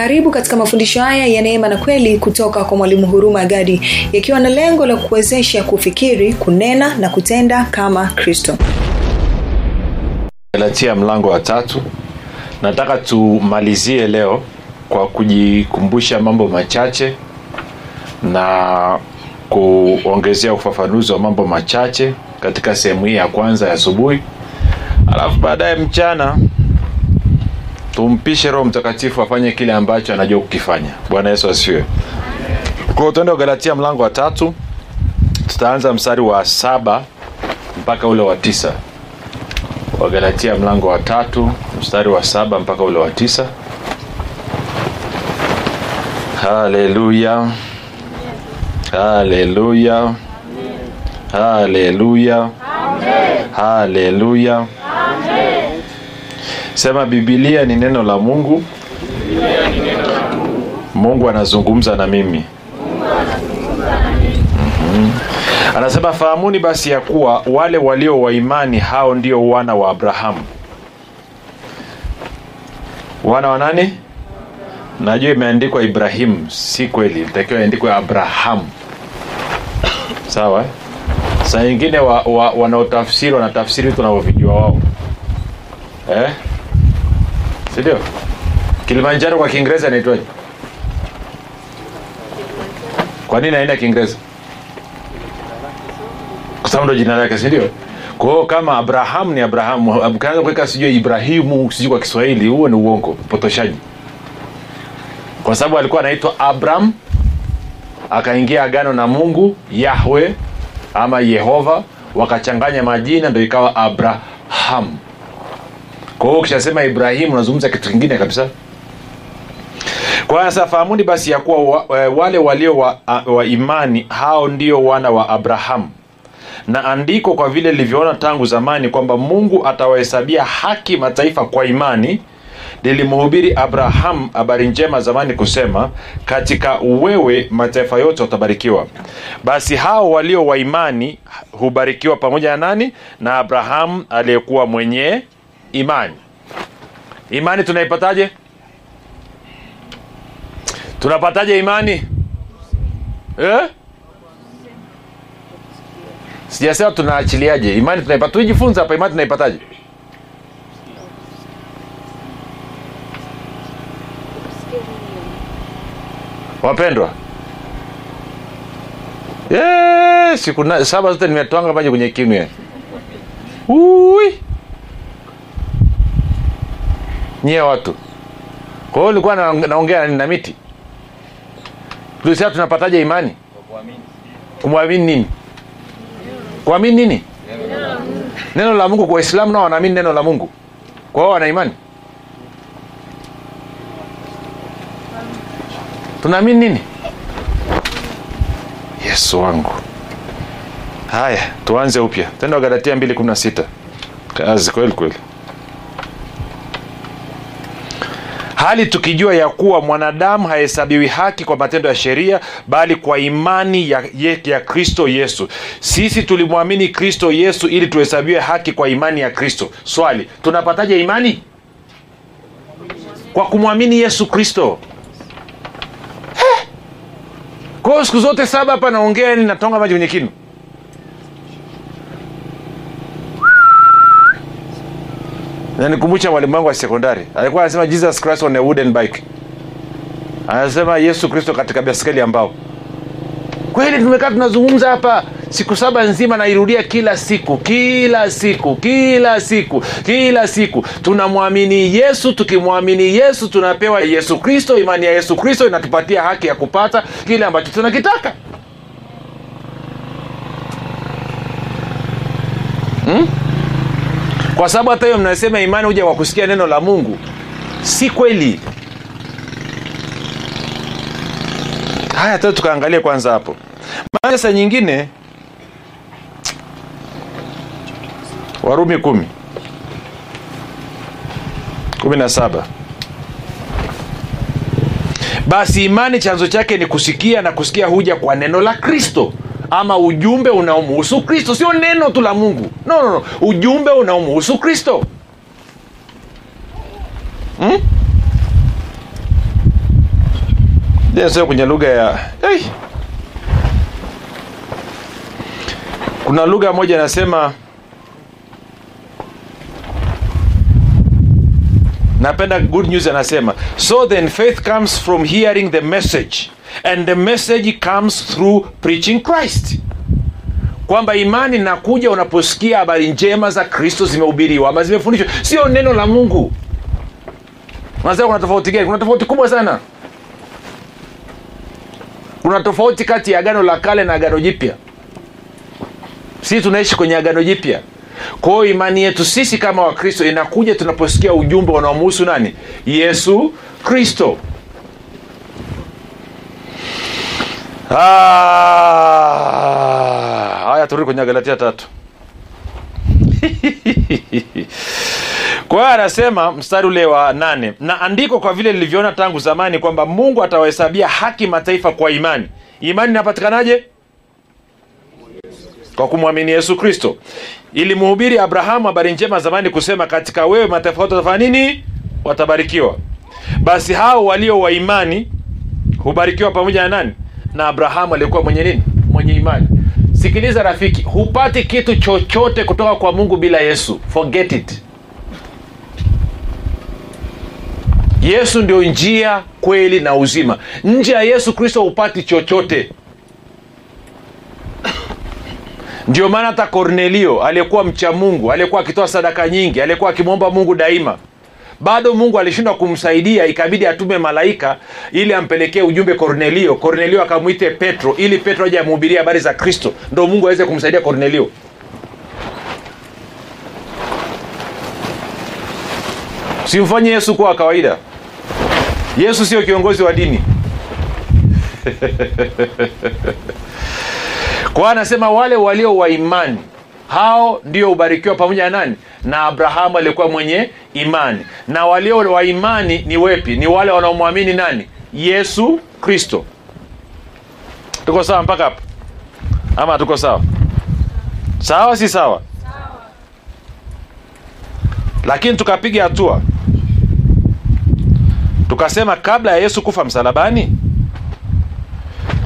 karibu katika mafundisho haya ya neema na kweli kutoka kwa mwalimu huruma gadi yakiwa na lengo la kuwezesha kufikiri kunena na kutenda kama kristo. Galatia mlango wa tatu. Nataka tumalizie leo kwa kujikumbusha mambo machache na kuongezea ufafanuzi wa mambo machache katika sehemu hii ya kwanza ya asubuhi. Alafu baadaye mchana tumpishe roho mtakatifu afanye kile ambacho anajua kukifanya. Bwana yesu asifiwe. Kwa utaenda galatia mlango wa tatu. Tutaanza mstari wa saba mpaka ule wa tisa. Wagalatia mlango wa tatu mstari wa saba mpaka ule wa tisa. Haleluya. Haleluya. Haleluya. Haleluya sema bibilia ni neno la mungu. Mungu anazungumza na mimi. Mhm. anasema fahamuni basi ya kuwa wale walio wa imani hao ndio wana wa abrahamu. Wana wa nani? Najua imeandikwa ibrahimu si kweli. Takiwa iandikwe abrahamu. Sawa eh? saa nyingine wa, wa, wanaotafsiri wanatafsiri vitu wao. Eh? Sindio? Kilimanjaro kwa kiingereza inaitwaje? Kwa nini aenda kiingereza? Kwa sababu ndo jina lake sindio? Kwao kama abraham ni abrahamu kaanza kuweka sijui ibrahimu sijui kwa kiswahili huo ni uongo potoshaji kwa sababu alikuwa anaitwa abram akaingia agano na mungu yahwe ama yehova wakachanganya majina ndo ikawa abraham kwa hiyo ukishasema ibrahimu unazungumza kitu kingine kabisa. Kwa sasa fahamuni basi ya kuwa wa, wale walio wa, wa imani hao ndio wana wa abrahamu. Na andiko kwa vile lilivyoona tangu zamani kwamba mungu atawahesabia haki mataifa kwa imani lilimhubiri abraham habari njema zamani kusema katika wewe mataifa yote watabarikiwa basi hao walio wa imani hubarikiwa pamoja na nani? Na abrahamu aliyekuwa mwenye imani imani tunaipataje? Tunapataje imani? Eh? sijasema tunaachiliaje. Imani tunaipata tuijifunza hapa imani tunaipataje? Wapendwa. Yeah, siku saba zote nimetwanga maji kwenye kinu ya Ui. Nyie watu. Kwa hiyo ulikuwa na- naongea na miti. Tulisema tunapataje imani? Kumwamini nini? Kuamini nini? Neno la mungu kwa waislamu nao wanaamini neno la mungu. Kwa hiyo wana imani? Tunaamini nini? Yesu wangu. Haya tuanze upya. Tenda wagalatia 216 kazi kweli kweli hali tukijua ya kuwa mwanadamu hahesabiwi haki kwa matendo ya sheria bali kwa imani ya, ya, ya kristo yesu. Sisi tulimwamini kristo yesu ili tuhesabiwe haki kwa imani ya kristo. Swali tunapataje imani? Kwa kumwamini yesu kristo. Kwa hiyo siku zote saba hapa naongea ni natonga maji kwenye kinu nanikumbusha mwalimu wangu wa sekondari. Alikuwa anasema jesus christ on a wooden bike. Anasema yesu kristo katika biaskeli ambao kweli tumekaa tunazungumza hapa siku saba nzima nairudia kila siku kila siku kila siku kila siku. Tunamwamini yesu tukimwamini yesu tunapewa yesu kristo imani ya yesu kristo inatupatia haki ya kupata kile ambacho tunakitaka. Hmm? Kwa sababu hata hiyo mnasema imani huja kwa kusikia neno la mungu. Si kweli. Haya tatu tukaangalia kwanza hapo. Maana nyingine warumi kumi. Kumi na saba. Basi imani chanzo chake ni kusikia na kusikia huja kwa neno la kristo ama ujumbe unaomuhusu kristo sio neno tu la mungu no, no, no. ujumbe unaomuhusu kristo hmm? sio kwenye lugha ya hey. kuna lugha moja inasema napenda good news anasema so then faith comes from hearing the message and the message comes through preaching christ. Kwamba imani inakuja unaposikia habari njema za kristo zimehubiriwa ama zimefundishwa. Sio neno la mungu. Unasema kuna tofauti gani? Kuna tofauti kubwa sana. Kuna tofauti kati ya agano la kale na agano jipya. Sisi tunaishi kwenye agano jipya. Kwa hiyo imani yetu sisi kama wakristo inakuja tunaposikia ujumbe unaomuhusu nani? Yesu kristo Ah, haya turudi kwenye galatia tatu. Kwa hiyo anasema mstari ule wa nane na andiko kwa vile lilivyoona tangu zamani kwamba mungu atawahesabia haki mataifa kwa imani. Imani inapatikanaje? Kwa kumwamini yesu kristo. Ilimhubiri abrahamu habari njema zamani kusema katika wewe mataifa yote watafanya nini? Watabarikiwa. Basi hao walio wa imani hubarikiwa pamoja na nani na abrahamu aliyekuwa mwenye nini? Mwenye imani. Sikiliza rafiki hupati kitu chochote kutoka kwa mungu bila yesu. Forget it. Yesu ndio njia kweli na uzima. Nje ya yesu kristo hupati chochote. Ndio maana hata kornelio aliyekuwa mcha mungu aliyekuwa akitoa sadaka nyingi aliyekuwa akimwomba mungu daima bado mungu alishindwa kumsaidia ikabidi atume malaika ili ampelekee ujumbe kornelio kornelio akamwite petro ili petro aje amhubirie habari za kristo. Ndo mungu aweze kumsaidia kornelio simfanye yesu kuwa kawaida. Yesu sio kiongozi wa dini. Kwa anasema wale walio wa imani hao ndio ubarikiwa pamoja na nani? Na abrahamu alikuwa mwenye imani. Na walio wa imani ni wepi? Ni wale wanaomwamini nani? Yesu kristo. Tuko sawa mpaka hapo? Ama tuko sawa? Sawa si sawa? Lakini tukapiga hatua. Tukasema kabla ya yesu kufa msalabani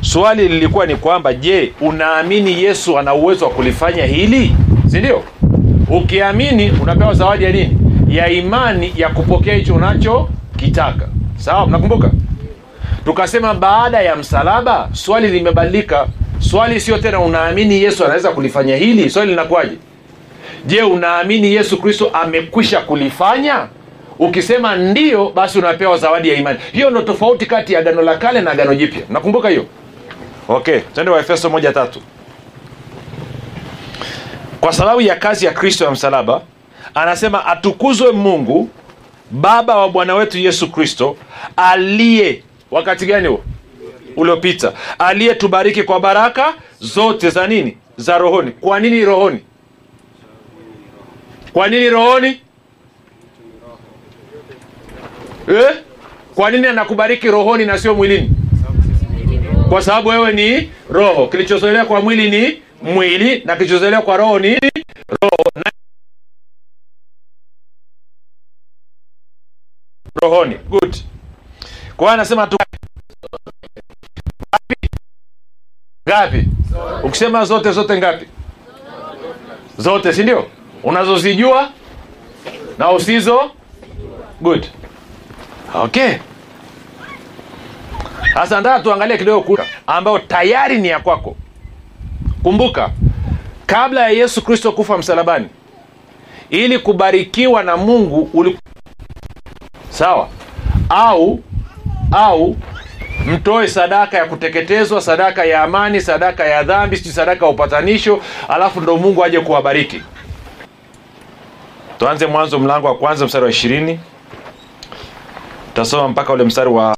swali lilikuwa ni kwamba je unaamini yesu ana uwezo wa kulifanya hili? Si ndio? Ukiamini unapewa zawadi ya nini? Ya imani ya kupokea hicho unachokitaka. Sawa mnakumbuka? Tukasema baada ya msalaba swali limebadilika. Swali sio tena unaamini yesu anaweza kulifanya hili? Swali linakuwaje? Je unaamini yesu kristo amekwisha kulifanya? Ukisema ndio basi unapewa zawadi ya imani. Hiyo ndo tofauti kati ya agano la kale na agano jipya. Nakumbuka hiyo okay twende waefeso moja tatu. Kwa sababu ya kazi ya kristo ya msalaba anasema atukuzwe mungu baba wa bwana wetu yesu kristo aliye wakati gani huo? Uliopita. Aliyetubariki kwa baraka zote za nini? Za rohoni. Kwa nini rohoni? Kwa nini rohoni? Eh? kwa nini anakubariki rohoni na sio mwilini kwa sababu wewe ni roho. Kilichozoelewa kwa mwili ni mwili na kilichozoelewa kwa roho ni roho. Na rohoni. Good. Kwa hiyo anasema tu ngapi? Ngapi? Ukisema zote zote ngapi? Zote si ndio? Unazozijua na usizo good. Okay sasa nataka tuangalie kidogo kura ambayo tayari ni ya kwako. Kumbuka kabla ya yesu kristo kufa msalabani ili kubarikiwa na mungu uli... sawa? Au au mtoe sadaka ya kuteketezwa sadaka ya amani sadaka ya dhambi si sadaka ya upatanisho alafu ndo mungu aje kuwabariki. Tuanze mwanzo mlango wa kwanza mstari wa ishirini. Tutasoma mpaka ule mstari wa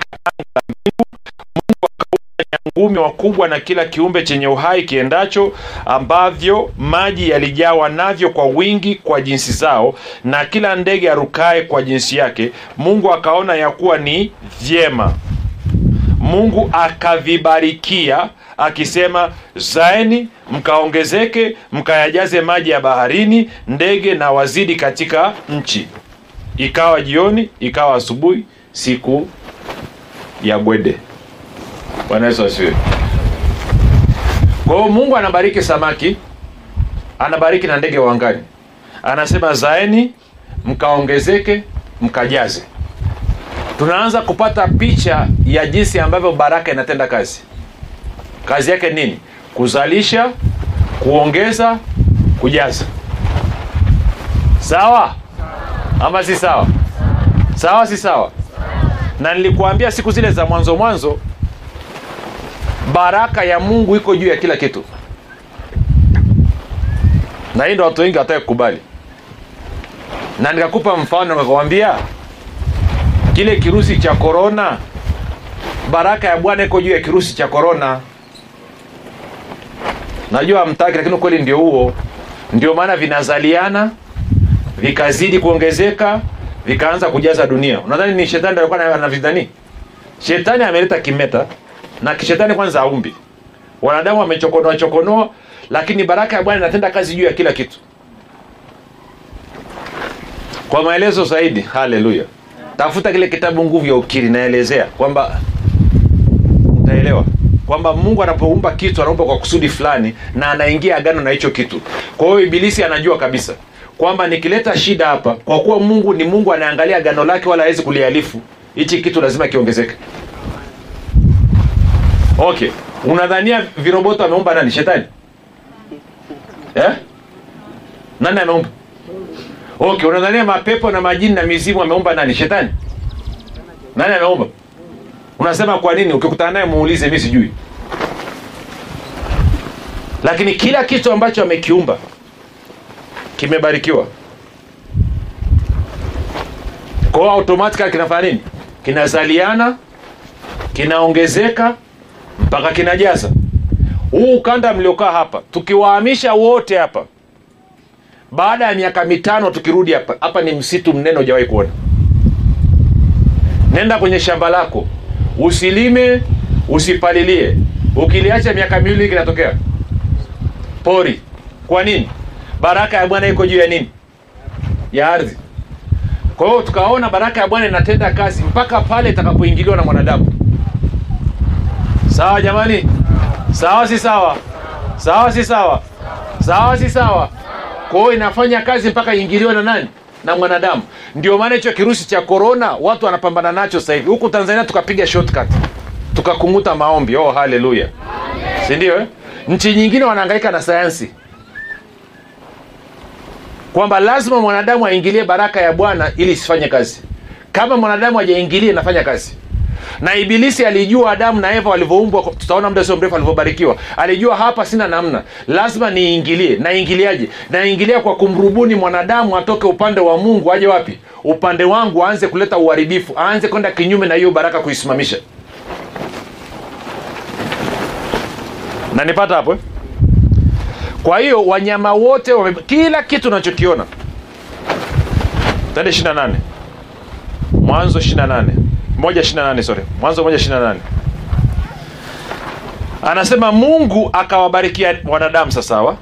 ngumi wakubwa na kila kiumbe chenye uhai kiendacho ambavyo maji yalijawa navyo kwa wingi kwa jinsi zao na kila ndege arukae kwa jinsi yake mungu akaona ya kuwa ni vyema. Mungu akavibarikia akisema zaeni mkaongezeke mkayajaze maji ya baharini ndege na wazidi katika nchi. Ikawa jioni ikawa asubuhi siku ya bwede bwana yesu asifiwe. kwa hiyo mungu anabariki samaki anabariki na ndege wa angani. Anasema zaeni mkaongezeke mkajaze. Tunaanza kupata picha ya jinsi ambavyo baraka inatenda kazi. Kazi yake nini? Kuzalisha kuongeza kujaza. Sawa? Ama si sawa? Sawa si sawa? Na nilikuambia siku zile za mwanzo mwanzo baraka ya mungu iko juu ya kila kitu. Na hii ndo watu wengi wataki kukubali. Na nikakupa mfano nikakwambia kile kirusi cha korona baraka ya bwana iko juu ya kirusi cha korona najua hamtaki lakini ukweli ndio huo. Ndio maana vinazaliana vikazidi kuongezeka vikaanza kujaza dunia. Unadhani ni shetani alikuwa anavidhani shetani ameleta kimeta na kishetani kwanza aumbi wanadamu wamechokonoa chokonoa lakini baraka ya bwana inatenda kazi juu ya kila kitu. Kwa maelezo zaidi haleluya. Tafuta kile kitabu nguvu ya ukiri naelezea kwamba utaelewa kwamba mungu anapoumba kitu anaumba kwa kusudi fulani na anaingia agano na hicho kitu. Kwa hiyo ibilisi anajua kabisa kwamba nikileta shida hapa kwa kuwa mungu ni mungu anaangalia agano lake wala hawezi kulihalifu hichi kitu lazima kiongezeke okay. Unadhania viroboto ameumba nani? Shetani? Eh? nani ameumba? Okay unadhania mapepo na majini na mizimu ameumba nani? Shetani? Nani ameumba? Unasema kwa nini? Ukikutana naye muulize mi sijui. Lakini kila kitu ambacho amekiumba kimebarikiwa. Kwa hiyo kinafanya nini? Kinazaliana kinaongezeka mpaka kinajaza huu ukanda mliokaa hapa tukiwahamisha wote hapa baada ya miaka mitano tukirudi hapa hapa ni msitu mnene hujawahi kuona. Nenda kwenye shamba lako usilime usipalilie. Ukiliacha miaka miwili kinatokea. Pori. Kwa nini? Baraka ya bwana iko juu ya nini? Ya ardhi. Kwa hiyo tukaona baraka ya bwana inatenda kazi mpaka pale itakapoingiliwa na mwanadamu sawa jamani? Sawa si sawa? Sawa si sawa? Sawa si sawa? Kwa hiyo inafanya kazi mpaka iingiliwe na nani? Na mwanadamu. Ndio maana hicho kirusi cha korona watu wanapambana nacho sasa hivi. Huku tanzania tukapiga shortcut. Tukakunguta maombi. Oh haleluya si ndio eh? nchi nyingine wanahangaika na sayansi. Kwamba lazima mwanadamu aingilie baraka ya bwana ili isifanye kazi. Kama mwanadamu hajaingilia inafanya kazi na Ibilisi alijua Adamu na Eva walivyoumbwa, tutaona muda sio mrefu alivyobarikiwa. Alijua hapa sina namna, lazima niingilie. Naingiliaje? Naingilia kwa kumrubuni mwanadamu atoke upande wa Mungu aje wapi? Upande wangu, aanze kuleta uharibifu, aanze kwenda kinyume na hiyo baraka, kuisimamisha. nanipata hapo? Eh? Kwa hiyo wanyama wote wame... kila kitu unachokiona, tende 28 Mwanzo 28 moja ishirini mwanzo anasema mungu akawabarikia wanadamu sasawa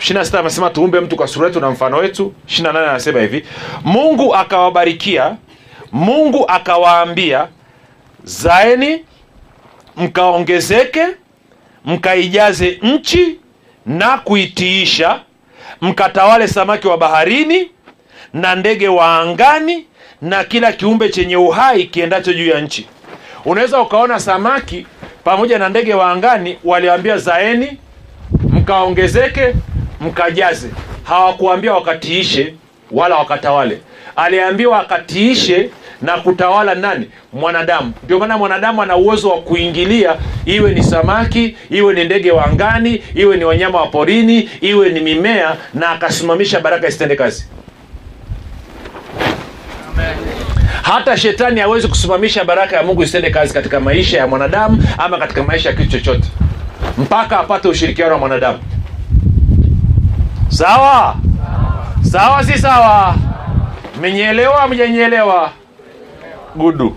ishirina amesema tuumbe mtu kwa sura yetu na mfano wetu. anasema hivi mungu akawabarikia mungu akawaambia zaeni mkaongezeke mkaijaze nchi na kuitiisha mkatawale samaki wa baharini na ndege wa angani na kila kiumbe chenye uhai kiendacho juu ya nchi. Unaweza ukaona samaki pamoja na ndege wa angani waliambia zaeni mkaongezeke mkajaze. Hawakuambia wakatiishe wala wakatawale. Aliambiwa akatiishe na kutawala nani? Mwanadamu. Ndio maana mwanadamu ana uwezo wa kuingilia iwe ni samaki iwe ni ndege wa angani iwe ni wanyama wa porini iwe ni mimea na akasimamisha baraka isitende kazi hata shetani hawezi kusimamisha baraka ya mungu isitende kazi katika maisha ya mwanadamu ama katika maisha ya kitu chochote. Mpaka apate ushirikiano wa mwanadamu. Sawa? Sawa si sawa? Mmenyeelewa mjanyelewa gudu.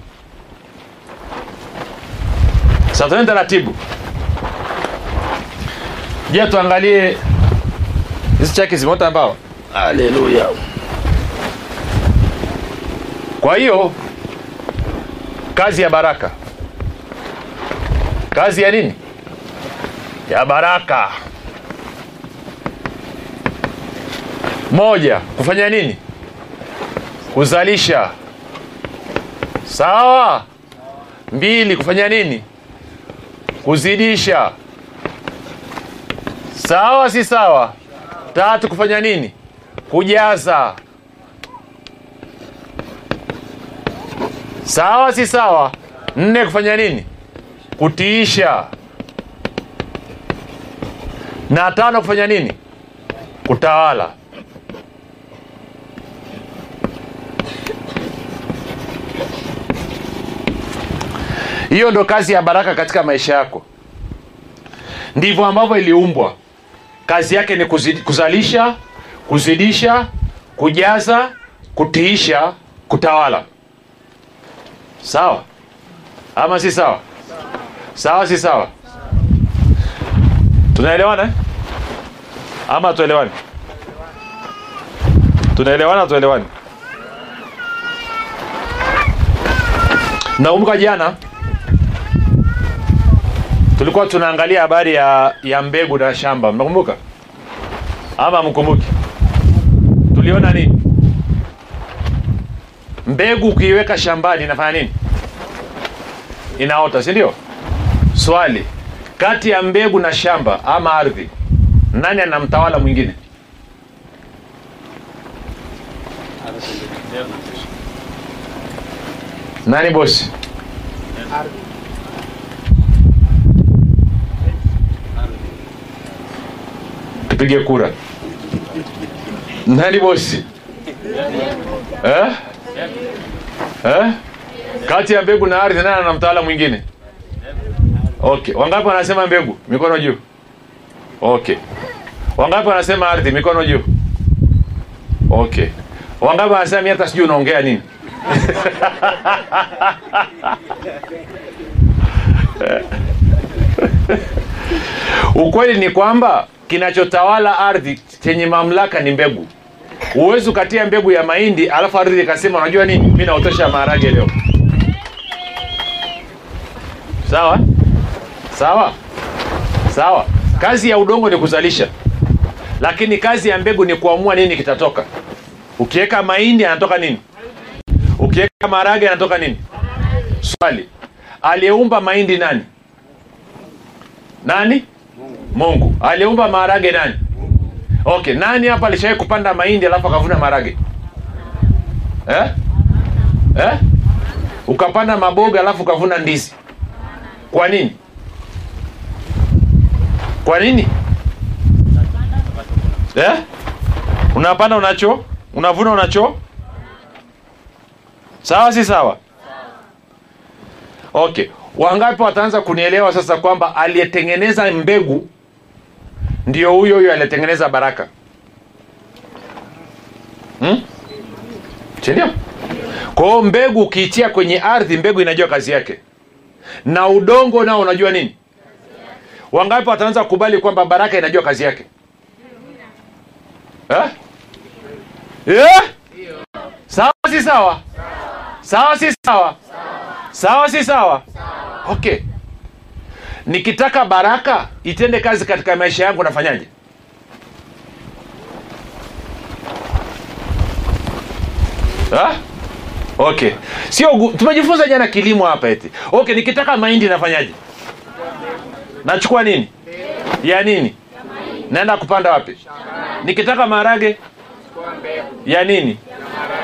Tuende taratibu. Je tuangalie hizi chaki zimeota mbao haleluya kwa hiyo kazi ya baraka. Kazi ya nini? Ya baraka. Moja kufanya nini? Kuzalisha. Sawa. Mbili kufanya nini? Kuzidisha. Sawa si sawa? Tatu kufanya nini? Kujaza sawa si sawa? Nne kufanya nini? Kutiisha. Na tano kufanya nini? Kutawala. Hiyo ndo kazi ya baraka katika maisha yako. Ndivyo ambavyo iliumbwa. Kazi yake ni kuzid, kuzalisha kuzidisha kujaza kutiisha kutawala sawa? Ama si sawa? Sawa si sawa? Tunaelewana eh? ama tuelewani tunaelewana tuelewani nakumbuka jana tulikuwa tunaangalia habari ya, ya mbegu na shamba mnakumbuka? Ama mkumbuki tuliona nini mbegu ukiiweka shambani inafanya nini? Inaota si ndio? Swali kati ya mbegu na shamba ama ardhi nani anamtawala mwingine? Nani bosi tupige kura. Nani bosi eh? Eh? kati ya mbegu na ardhi nani anamtawala mwingine? Okay. Wangapi wanasema mbegu? Mikono juu. Okay. Wangapi wanasema ardhi? Mikono juu. Okay. Wangapi wanasema mimi hata sijui unaongea nini? Ukweli ni kwamba kinachotawala ardhi chenye mamlaka ni mbegu huwezi ukatia mbegu ya mahindi alafu ardhi ikasema unajua nini? Mi naotesha maharage leo. Sawa? Sawa? Sawa. Kazi ya udongo ni kuzalisha. Lakini kazi ya mbegu ni kuamua nini kitatoka. Ukiweka mahindi anatoka nini? Ukiweka maharage anatoka nini? Swali. Aliyeumba mahindi nani? Nani? Mungu. Aliyeumba maharage nani okay nani hapa alishawai kupanda mahindi alafu akavuna marage? Eh? Eh? ukapanda maboga alafu ukavuna ndizi. Kwa nini? Kwa nini? Eh? unapanda unacho? Unavuna unacho? Sawa si sawa? Okay. Wangapi wataanza kunielewa sasa kwamba aliyetengeneza mbegu ndio huyo huyo alitengeneza baraka. Hmm? sindio kwa hiyo mbegu ukiitia kwenye ardhi mbegu inajua kazi yake. Na udongo nao unajua nini? Wangapi wataanza kukubali kwamba baraka inajua kazi yake? Eh? Yeah? sawa si sawa? Sawa. Si sawa? Sawa. Si sawa. Okay nikitaka baraka itende kazi katika maisha yangu nafanyaje? Ha? okay. Sio tumejifunza jana kilimo hapa eti. Okay nikitaka mahindi nafanyaje? Nachukua nini? Ya nini? Naenda kupanda wapi? Nikitaka maharage ya nini?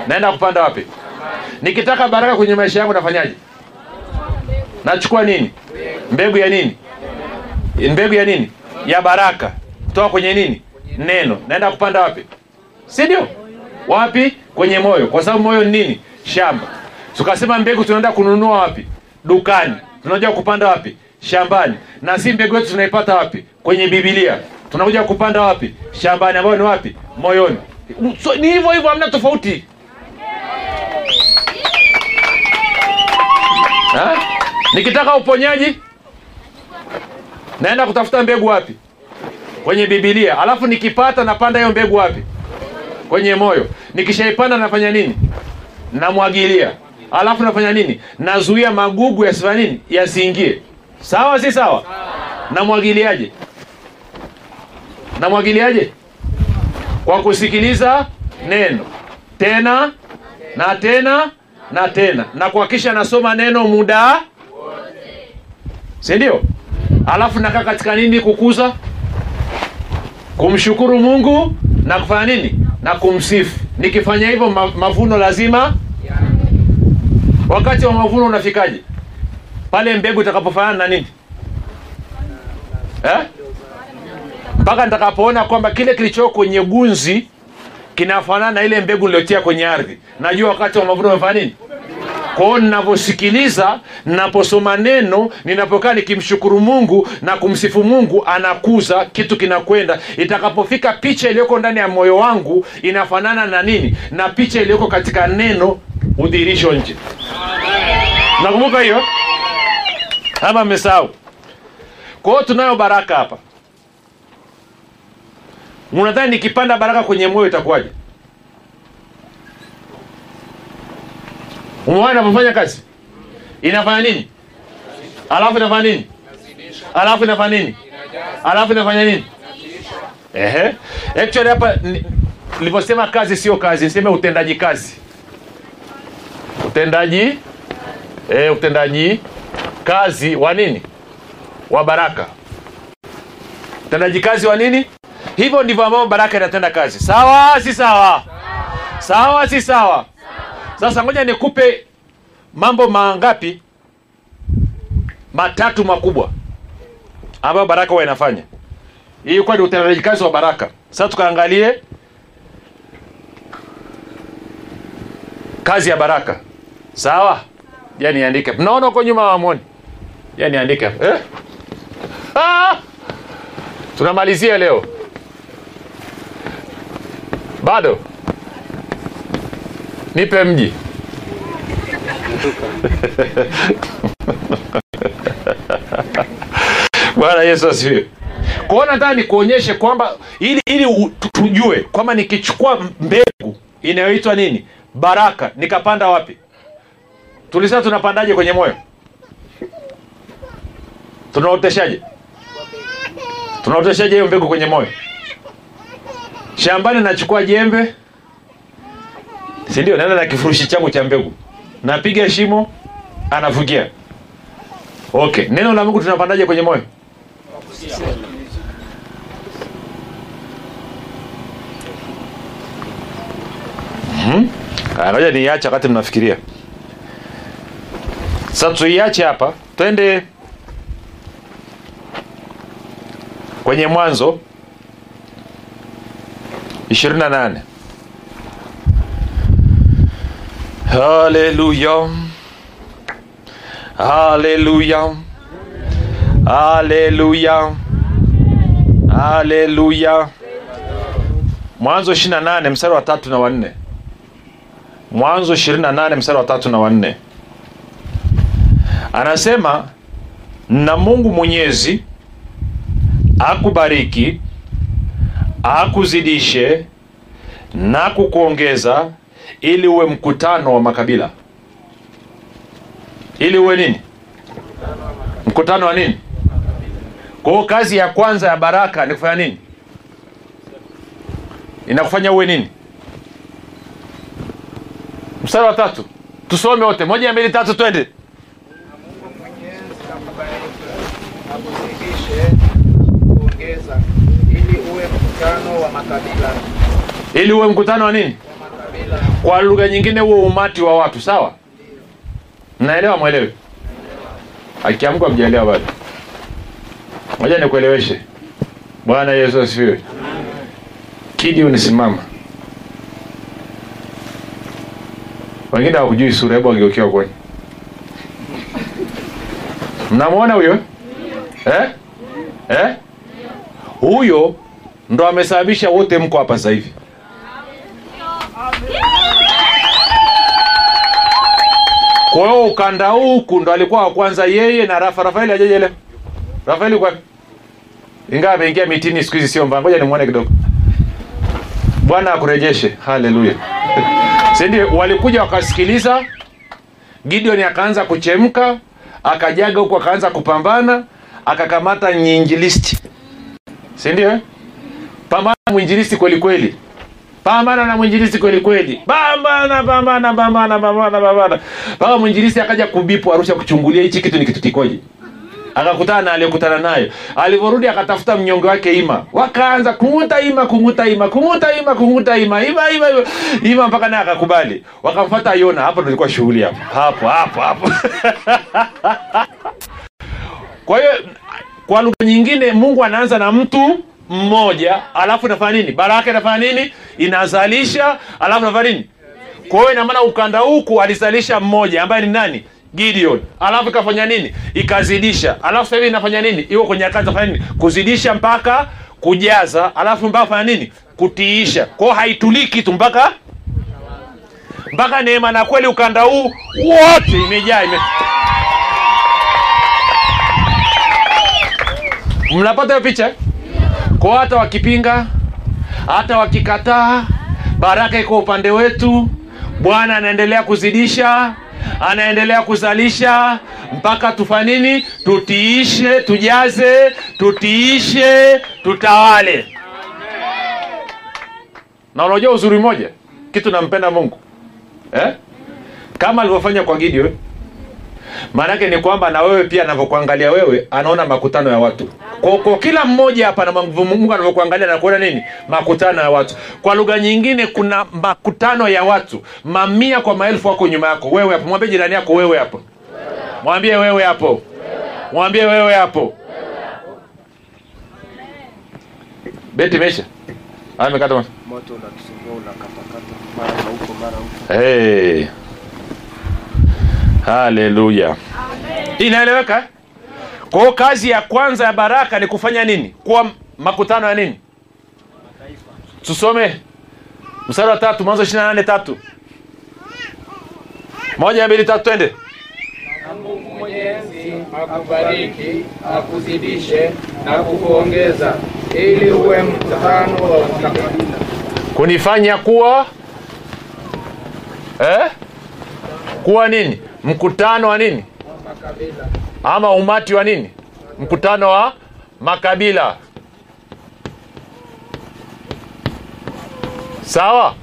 Naenda kupanda wapi? Nikitaka baraka kwenye maisha yangu nafanyaje? Nachukua nini mbegu ya nini? Mbegu ya nini? Ya baraka. Kutoka kwenye nini? Neno. Naenda kupanda wapi? Si ndio? Wapi? Kwenye moyo. Kwa sababu moyo ni nini? Shamba. Tukasema mbegu tunaenda kununua wapi? Dukani. Tunajua kupanda wapi? Shambani. Na si mbegu yetu tunaipata wapi? Kwenye bibilia tunakuja kupanda wapi? Shambani. Ambayo ni wapi? Moyoni. So, ni hivyo hivyo hamna tofauti. Ha? nikitaka uponyaji naenda kutafuta mbegu wapi? Kwenye bibilia alafu nikipata napanda hiyo mbegu wapi? Kwenye moyo. Nikishaipanda nafanya nini? Namwagilia. Alafu nafanya nini? Nazuia magugu yasifanya nini? Yasiingie. Sawa si sawa? Namwagiliaje? Namwagiliaje? Kwa kusikiliza neno. Tena na tena na tena. Na kuhakikisha nasoma neno muda si ndio alafu nakaa katika nini kukuza? Kumshukuru mungu na kufanya nini? Na kumsifu. Nikifanya hivyo ma- mavuno lazima. Wakati wa mavuno unafikaje? Pale mbegu itakapofanana na nini? Eh? nitakapoona kwamba kile kilichoko kwenye gunzi kinafanana na ile mbegu niliotia kwenye ardhi. Najua wakati wa mavuno umefanya nini kwao ninavyosikiliza ninaposoma neno ninapokaa nikimshukuru mungu na kumsifu mungu anakuza kitu kinakwenda. Itakapofika picha iliyoko ndani ya moyo wangu inafanana na nini? Na picha iliyoko katika neno udhihirisho nje. Nakumbuka hiyo? Ama mmesahau? Kwa tunayo baraka hapa. Unadhani nikipanda baraka kwenye moyo itakuwaje umeona inapofanya kazi? Inafanya nini? Alafu inafanya nini? Alafu inafanya nini? Alafu inafanya nini? Ehe. Actually hapa niliposema kazi sio kazi niseme utendaji kazi. Utendaji eh, utendaji kazi wa nini? Wa baraka. Utendaji kazi wa nini? Hivyo ndivyo ambavyo baraka inatenda kazi. Sawa si sawa? Sawa si sawa sasa ngoja nikupe mambo mangapi? Matatu makubwa. Ambayo baraka huwa inafanya. Hii kwa ni utendaji kazi wa baraka. Sasa tukaangalie kazi ya baraka. Sawa? Ja niandike. Mnaona huko nyuma wamoni ja niandike eh? ah! tunamalizia leo. Bado nipe mji bwana yesu asifiwe. Kwao nataka nikuonyeshe kwamba ili ili tujue kwamba nikichukua mbegu inayoitwa nini? Baraka. Nikapanda wapi? Tulisema tunapandaje kwenye moyo? Tunaoteshaje? Tunaoteshaje hiyo mbegu kwenye moyo? Shambani nachukua jembe si ndio naenda na kifurushi changu cha mbegu. Napiga shimo anafukia. Okay neno la mungu tunapandaje kwenye moyo. Haya, ngoja niache wakati mnafikiria. Sasa tuiache hapa twende kwenye mwanzo 28 haleluya Alléluia. Alléluia. Alléluia. mwanzo 28 mstari wa tatu na wanne mwanzo 28 mstari wa tatu na wanne anasema na mungu mwenyezi akubariki akuzidishe na kukuongeza ili uwe mkutano wa makabila. Ili uwe nini? Mkutano wa nini? Kwa hiyo kazi ya kwanza ya baraka ni kufanya nini? Inakufanya uwe nini? Mstari wa tatu. Tusome wote. Moja mbili tatu twende. Ili uwe mkutano wa nini. Kwa lugha nyingine huo umati wa watu sawa? Mnaelewa mwelewe akiamka mjaelewa bado. Moja nikueleweshe. Bwana yesu asifiwe. Kidi unisimama. Wengine hawakujui sura hebu wangeukiwa kwenye mnamwona huyo? Eh? Eh? huyo ndo amesababisha wote mko hapa sasa hivi kwa hiyo ukanda huku ndo alikuwa wa kwanza yeye na rafa. Rafaeli ajeje leo? Rafaeli kwa ingawa ameingia mitini siku hizi sio mbaya. Ngoja nimwone kidogo. Bwana akurejeshe. Haleluya. Sindio walikuja wakasikiliza. Gideon akaanza kuchemka akajaga huku akaanza kupambana akakamata nyinjilisti si ndio eh? pambana mwinjilisti kweli kweli pambana na mwinjilisi kweli kweli. Pambana pambana pambana pambana pambana. Mpaka mwinjilisi akaja kubipu arusha kuchungulia hichi kitu ni kitu kikoje? Akakutana na aliyokutana nayo. Alivyorudi akatafuta mnyonge wake ima. Wakaanza kung'uta ima kung'uta ima kung'uta ima kung'uta ima ima ima ima, ima mpaka naye akakubali. Wakamfuata yona. Hapo ndo ilikuwa shughuli hapo. Hapo hapo hapo. Kwa hiyo kwa lugha nyingine mungu anaanza na mtu mmoja alafu inafanya nini? Baraka inafanya nini? Inazalisha alafu inafanya nini? Kwa hiyo inamaana ukanda huku alizalisha mmoja ambaye ni nani? Gideon. Alafu ikafanya nini? Ikazidisha. Alafu sasa inafanya nini? Iko kwenye kazi nini? Kuzidisha mpaka kujaza. Alafu mpaka fanya nini? Kutiisha. Kwao haitulii kitu mpaka mpaka neema na kweli ukanda huu wote imejaa ime... mnapata hiyo picha kwa hata wakipinga hata wakikataa baraka iko upande wetu bwana anaendelea kuzidisha anaendelea kuzalisha mpaka tufanye nini tutiishe tujaze tutiishe tutawale na unajua uzuri mmoja kitu nampenda mungu eh? kama alivyofanya kwa gideon maanake ni kwamba na wewe pia anavyokuangalia wewe anaona makutano ya watu. Kwa, kwa kila mmoja hapa na mungu anavyokuangalia anakuona nini? Makutano ya watu. Kwa lugha nyingine kuna makutano ya watu. Mamia kwa maelfu wako nyuma yako. Wewe hapo. Mwambie jirani yako wewe hapo. Mwambie wewe hapo. Mwambie wewe hapo. Beti mesha amekata moto. Unatusumbua unakatakata mara huko mara huko. Hey. Haleluya. Inaeleweka? Kwa hiyo kazi ya kwanza ya baraka ni kufanya nini? Kuwa makutano ya nini? Tusome mstari wa tatu mwanzo ishiri na nane tatu. Moja mbili tatu twende. Na Mungu Mwenyezi akubariki, akuzidishe na kukuongeza, ili uwe mtano wa makabila. kunifanya kuwa eh? kuwa nini mkutano wa nini? Ama umati wa nini? Mkutano wa makabila. Sawa?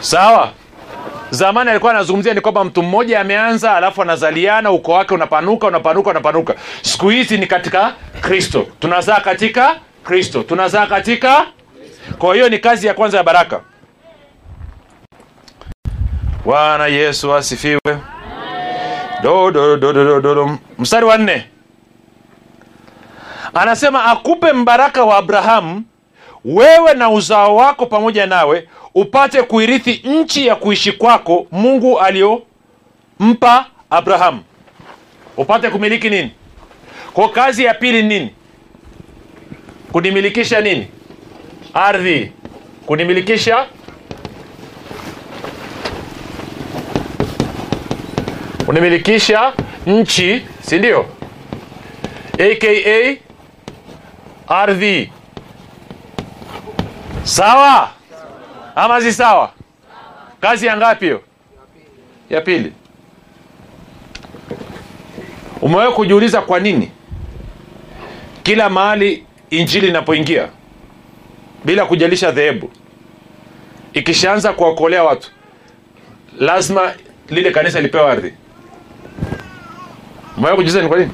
Sawa. Zamani alikuwa anazungumzia ni kwamba mtu mmoja ameanza alafu anazaliana uko wake unapanuka unapanuka unapanuka. Siku hizi ni katika kristo. Tunazaa katika kristo. Tunazaa katika kwa hiyo ni kazi ya kwanza ya baraka bwana yesu asifiwe. Do, mstari wa nne. Anasema akupe mbaraka wa abrahamu wewe na uzao wako pamoja nawe upate kuirithi nchi ya kuishi kwako mungu aliyompa abrahamu. Upate kumiliki nini? Kwa kazi ya pili nini? Kunimilikisha nini? Ardhi. Kunimilikisha unimilikisha nchi si ndio? Aka ardhi sawa? Ama si sawa? Kazi ya ngapi hiyo? Ya pili. Umewahi kujiuliza kwa nini kila mahali injili inapoingia bila kujalisha dhehebu ikishaanza kuwakolea watu lazima lile kanisa lipewa ardhi umewahi kujiuliza ni kwa nini?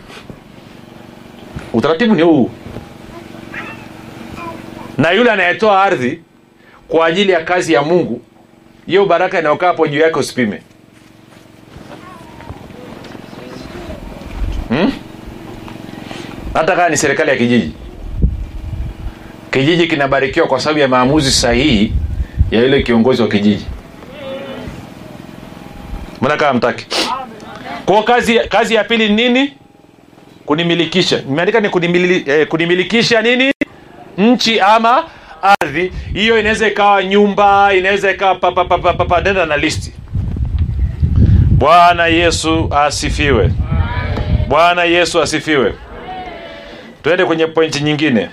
Utaratibu ni huu. Na yule anayetoa ardhi kwa ajili ya kazi ya mungu hiyo baraka inayokaa hapo juu yake usipime. Hmm? hata kama ni serikali ya kijiji. Kijiji kinabarikiwa kwa sababu ya maamuzi sahihi ya yule kiongozi wa kijiji. Mbona kama mtaki kwao kazi, kazi ya pili ni nini? Kunimilikisha. Nimeandika ni kunimili, eh, kunimilikisha nini? Nchi ama ardhi. Hiyo inaweza ikawa nyumba inaweza ikawa papapapapa nenda na listi. Bwana yesu asifiwe. Bwana yesu asifiwe. Twende kwenye pointi nyingine.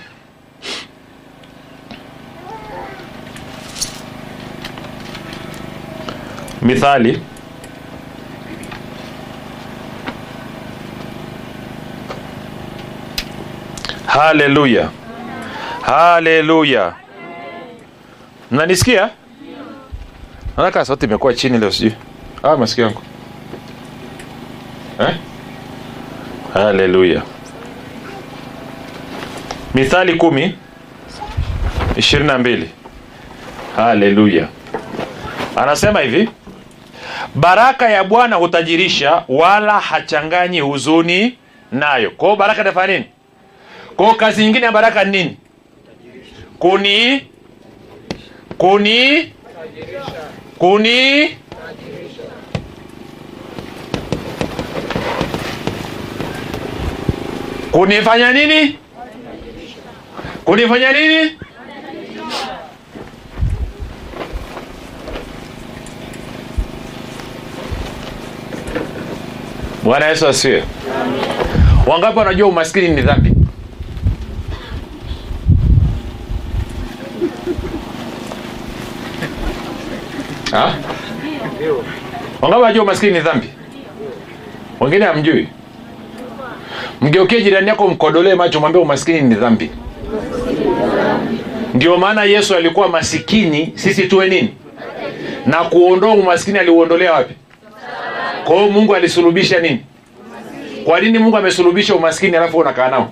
Mithali haleluya haleluya mnanisikia? Naona sauti imekuwa chini leo sijui. Ah, masikio yangu. Eh? haleluya mithali kumi ishirini na mbili. Haleluya anasema hivi baraka ya bwana hutajirisha wala hachanganyi huzuni nayo. Kwao baraka inafanya nini kwao kazi nyingine ya baraka ni nini? Kuni kuni kuni. Kunifanya nini? Kunifanya nini? Bwana yesu asifiwe. wangapi wanajua umaskini ni dhambi Ha? wangapi wajua umaskini ni dhambi? Wengine hamjui. Mgeukie jirani yako mkodolee macho mwambie umaskini ni dhambi. Ndio maana yesu alikuwa masikini sisi tuwe nini? Na kuondoa umaskini aliuondolea wapi? Kwa hiyo mungu alisulubisha nini? Kwa nini mungu amesulubisha umaskini alafu unakaa nao?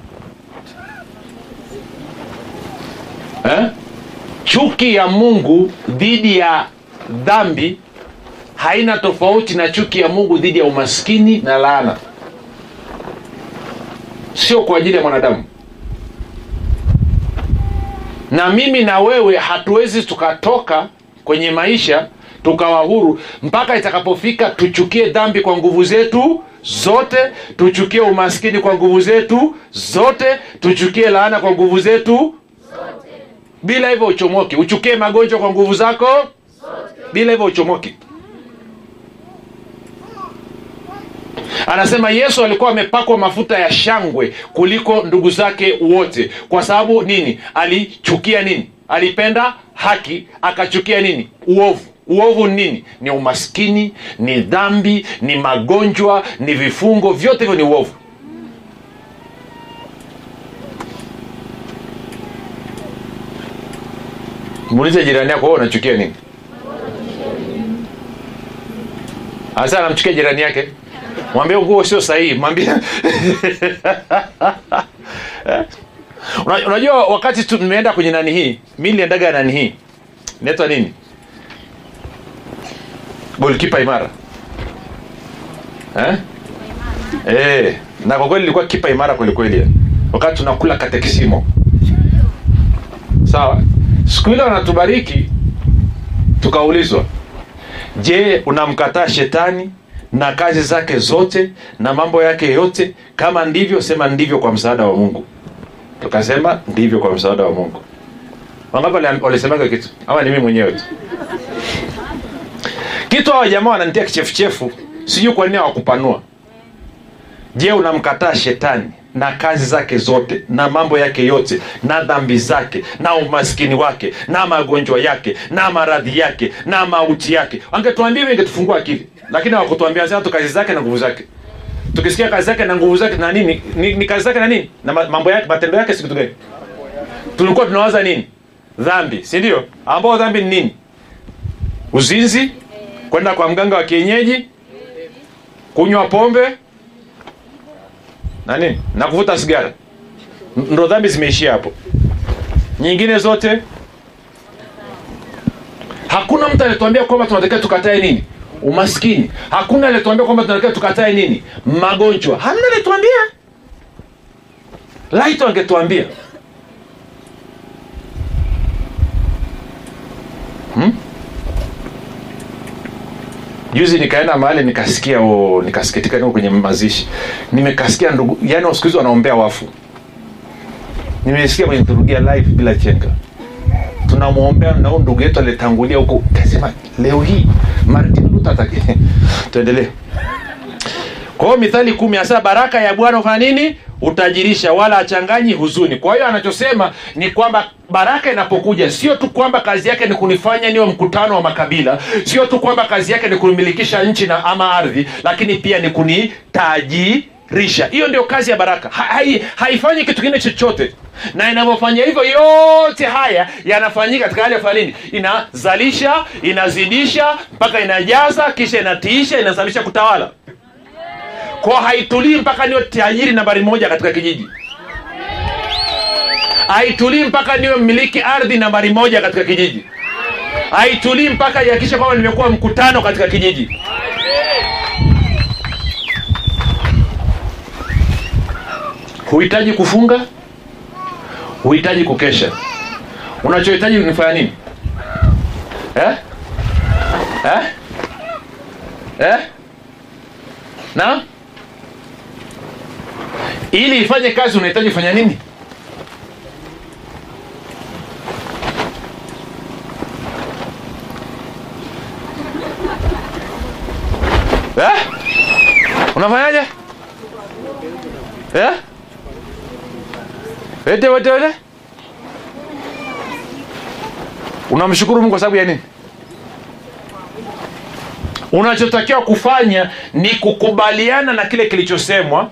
Eh? chuki ya mungu dhidi ya dhambi haina tofauti na chuki ya mungu dhidi ya umaskini na laana. Sio kwa ajili ya mwanadamu. Na mimi na wewe hatuwezi tukatoka kwenye maisha tukawa huru mpaka itakapofika tuchukie dhambi kwa nguvu zetu zote tuchukie umaskini kwa nguvu zetu zote tuchukie laana kwa nguvu zetu bila hivyo uchomoki uchukie magonjwa kwa nguvu zako bila hivyo uchomoki. Anasema yesu alikuwa amepakwa mafuta ya shangwe kuliko ndugu zake wote. Kwa sababu nini? Alichukia nini? Alipenda haki akachukia nini? Uovu. Uovu ni nini? Ni umaskini ni dhambi ni magonjwa ni vifungo. Vyote hivyo ni uovu. Muulize jirani yako unachukia nini hasa anamchukia jirani yake. Mwambie nguo sio sahihi mwambie unajua wakati tumeenda kwenye nani hii mi niliendaga nani hii. Inaitwa nini? Golkipa imara. Eh? Eh, na kwa kweli ilikuwa kipa imara kwelikweli wakati tunakula katekisimo. Sawa? Siku ile wanatubariki tukaulizwa je unamkataa shetani na kazi zake zote na mambo yake yote? Kama ndivyo sema ndivyo kwa msaada wa mungu. Tukasema ndivyo kwa msaada wa mungu. Wangapi walisemaga kitu? Ama ni mimi mwenyewe tu? Kitu hawa jamaa wananitia kichefuchefu sijui kwa nini hawakupanua. Je unamkataa shetani na kazi zake zote na mambo yake yote na dhambi zake na umaskini wake na magonjwa yake na maradhi yake na mauti yake. Angetuambia hivi akili. Lakini hawakutuambia sana tu kazi zake na nguvu zake. Tukisikia kazi zake na nguvu zake na nini ni, ni kazi zake na nini? Na mambo yake matendo yake si gani? Tulikuwa tunawaza nini? Dhambi si ndio? Ambao dhambi ni nini? Uzinzi kwenda kwa mganga wa kienyeji kunywa pombe na nini na kuvuta sigara ndo dhambi zimeishia hapo. Nyingine zote. Hakuna mtu alituambia kwamba tunatakiwa tukatae nini? Umaskini. Hakuna alituambia kwamba tunatakiwa tukatae nini? Magonjwa. Hamna alituambia laito angetuambia juzi nikaenda mahali nikasikia o, nikasikitika niko kwenye mazishi. Nimekasikia ndugu yani siku wanaombea wafu. Nimesikia kwenye turugia live bila chenga. Tunamwombea na huyu ndugu yetu alitangulia huko. Kasema leo hii martin luther atake tuendelee. Kwa hiyo mithali kumi hasa baraka ya bwana ufanya nini utajirisha wala achanganyi huzuni. Kwa hiyo anachosema ni kwamba baraka inapokuja sio tu kwamba kazi yake ni kunifanya niwe mkutano wa makabila sio tu kwamba kazi yake ni kunimilikisha nchi na ama ardhi lakini pia ni kunitajirisha. Hiyo ndio kazi ya baraka. Ha, hai, haifanyi kitu kingine chochote. Na inavyofanya hivyo yote haya yanafanyika katika hali ya falini, inazalisha inazidisha mpaka inajaza kisha inatiisha inasababisha kutawala kwa haitulii mpaka niwe tajiri nambari moja katika kijiji haitulii mpaka niwe mmiliki ardhi nambari moja katika kijiji haitulii mpaka ihakikishe kwamba nimekuwa mkutano katika kijiji huhitaji kufunga huhitaji kukesha unachohitaji nifanya nini eh? Eh? Eh? na ili ifanye kazi unahitaji kufanya nini eh? unafanyaje eh? ete wete wete? unamshukuru mungu kwa sababu ya nini unachotakiwa kufanya ni kukubaliana na kile kilichosemwa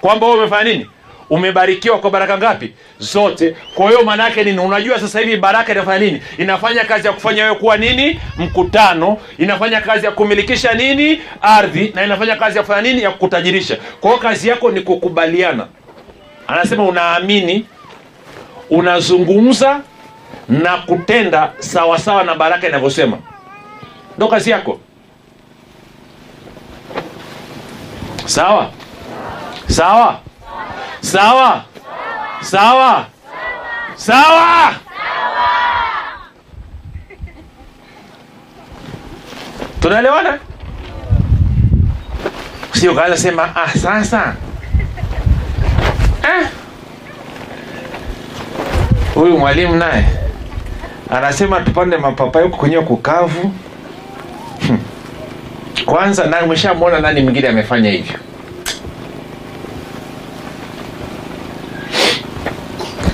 kwamba wewe umefanya nini? Umebarikiwa kwa baraka ngapi? Zote. Kwa hiyo maana nini? Unajua sasa hivi baraka inafanya nini? Inafanya kazi ya kufanya wewe kuwa nini? Mkutano. Inafanya kazi ya kumilikisha nini? Ardhi. Na inafanya kazi ya kufanya nini? Ya kukutajirisha. Kwa hiyo kazi yako ni kukubaliana. Anasema unaamini unazungumza na kutenda sawasawa sawa na baraka inavyosema. Ndo kazi yako. Sawa sawa? Sawa? Sawa? Sawa? Tunaelewana? Sio kaanza sema ah sasa. Eh. huyu mwalimu naye anasema tupande mapapai huku kwenye kukavu. Kwanza na umeshamwona nani mwingine amefanya hivyo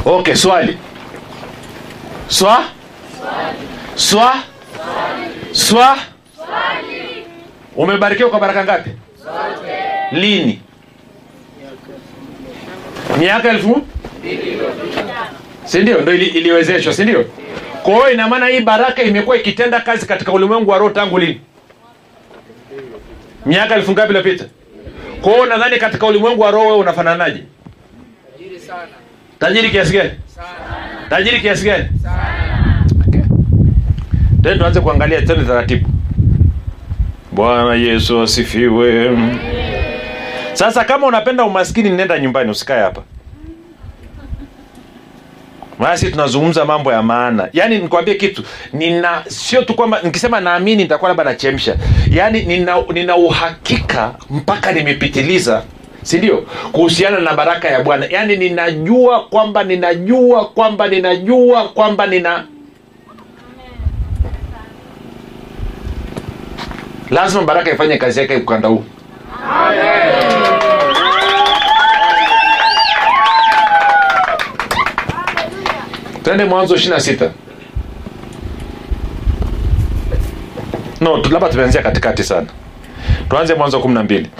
okay swali. Swa? Swa? Swa? Umebarikiwa kwa baraka ngapi? Lini? Miaka elfu? Sindio ndo ili, iliwezeshwa sindio kwa hiyo ina hii baraka imekuwa ikitenda kazi katika ulimwengu wa roho tangu lini? Miaka elfu ngapi iliyopita? Kwa hiyo nadhani katika ulimwengu wa roho wewe unafananaje? sana tajiri kiasi gani? Tajiri kiasi gani? Sana tuanze kuangalia tena taratibu. Bwana yesu asifiwe. Sasa kama unapenda umaskini nenda nyumbani usikae hapa. Basi tunazungumza mambo ya maana. Yaani nikwambie kitu nina sio tu kwamba nikisema naamini nitakuwa labda nachemsha. Yaani nina, nina uhakika mpaka nimepitiliza si ndio? Kuhusiana na baraka ya bwana. Yaani ninajua kwamba ninajua kwamba ninajua kwamba nina lazima baraka ifanye kazi yake ukanda huu. Twende mwanzo ishiri na sita. No labda tumeanzia katikati sana. Tuanze mwanzo kumi na mbili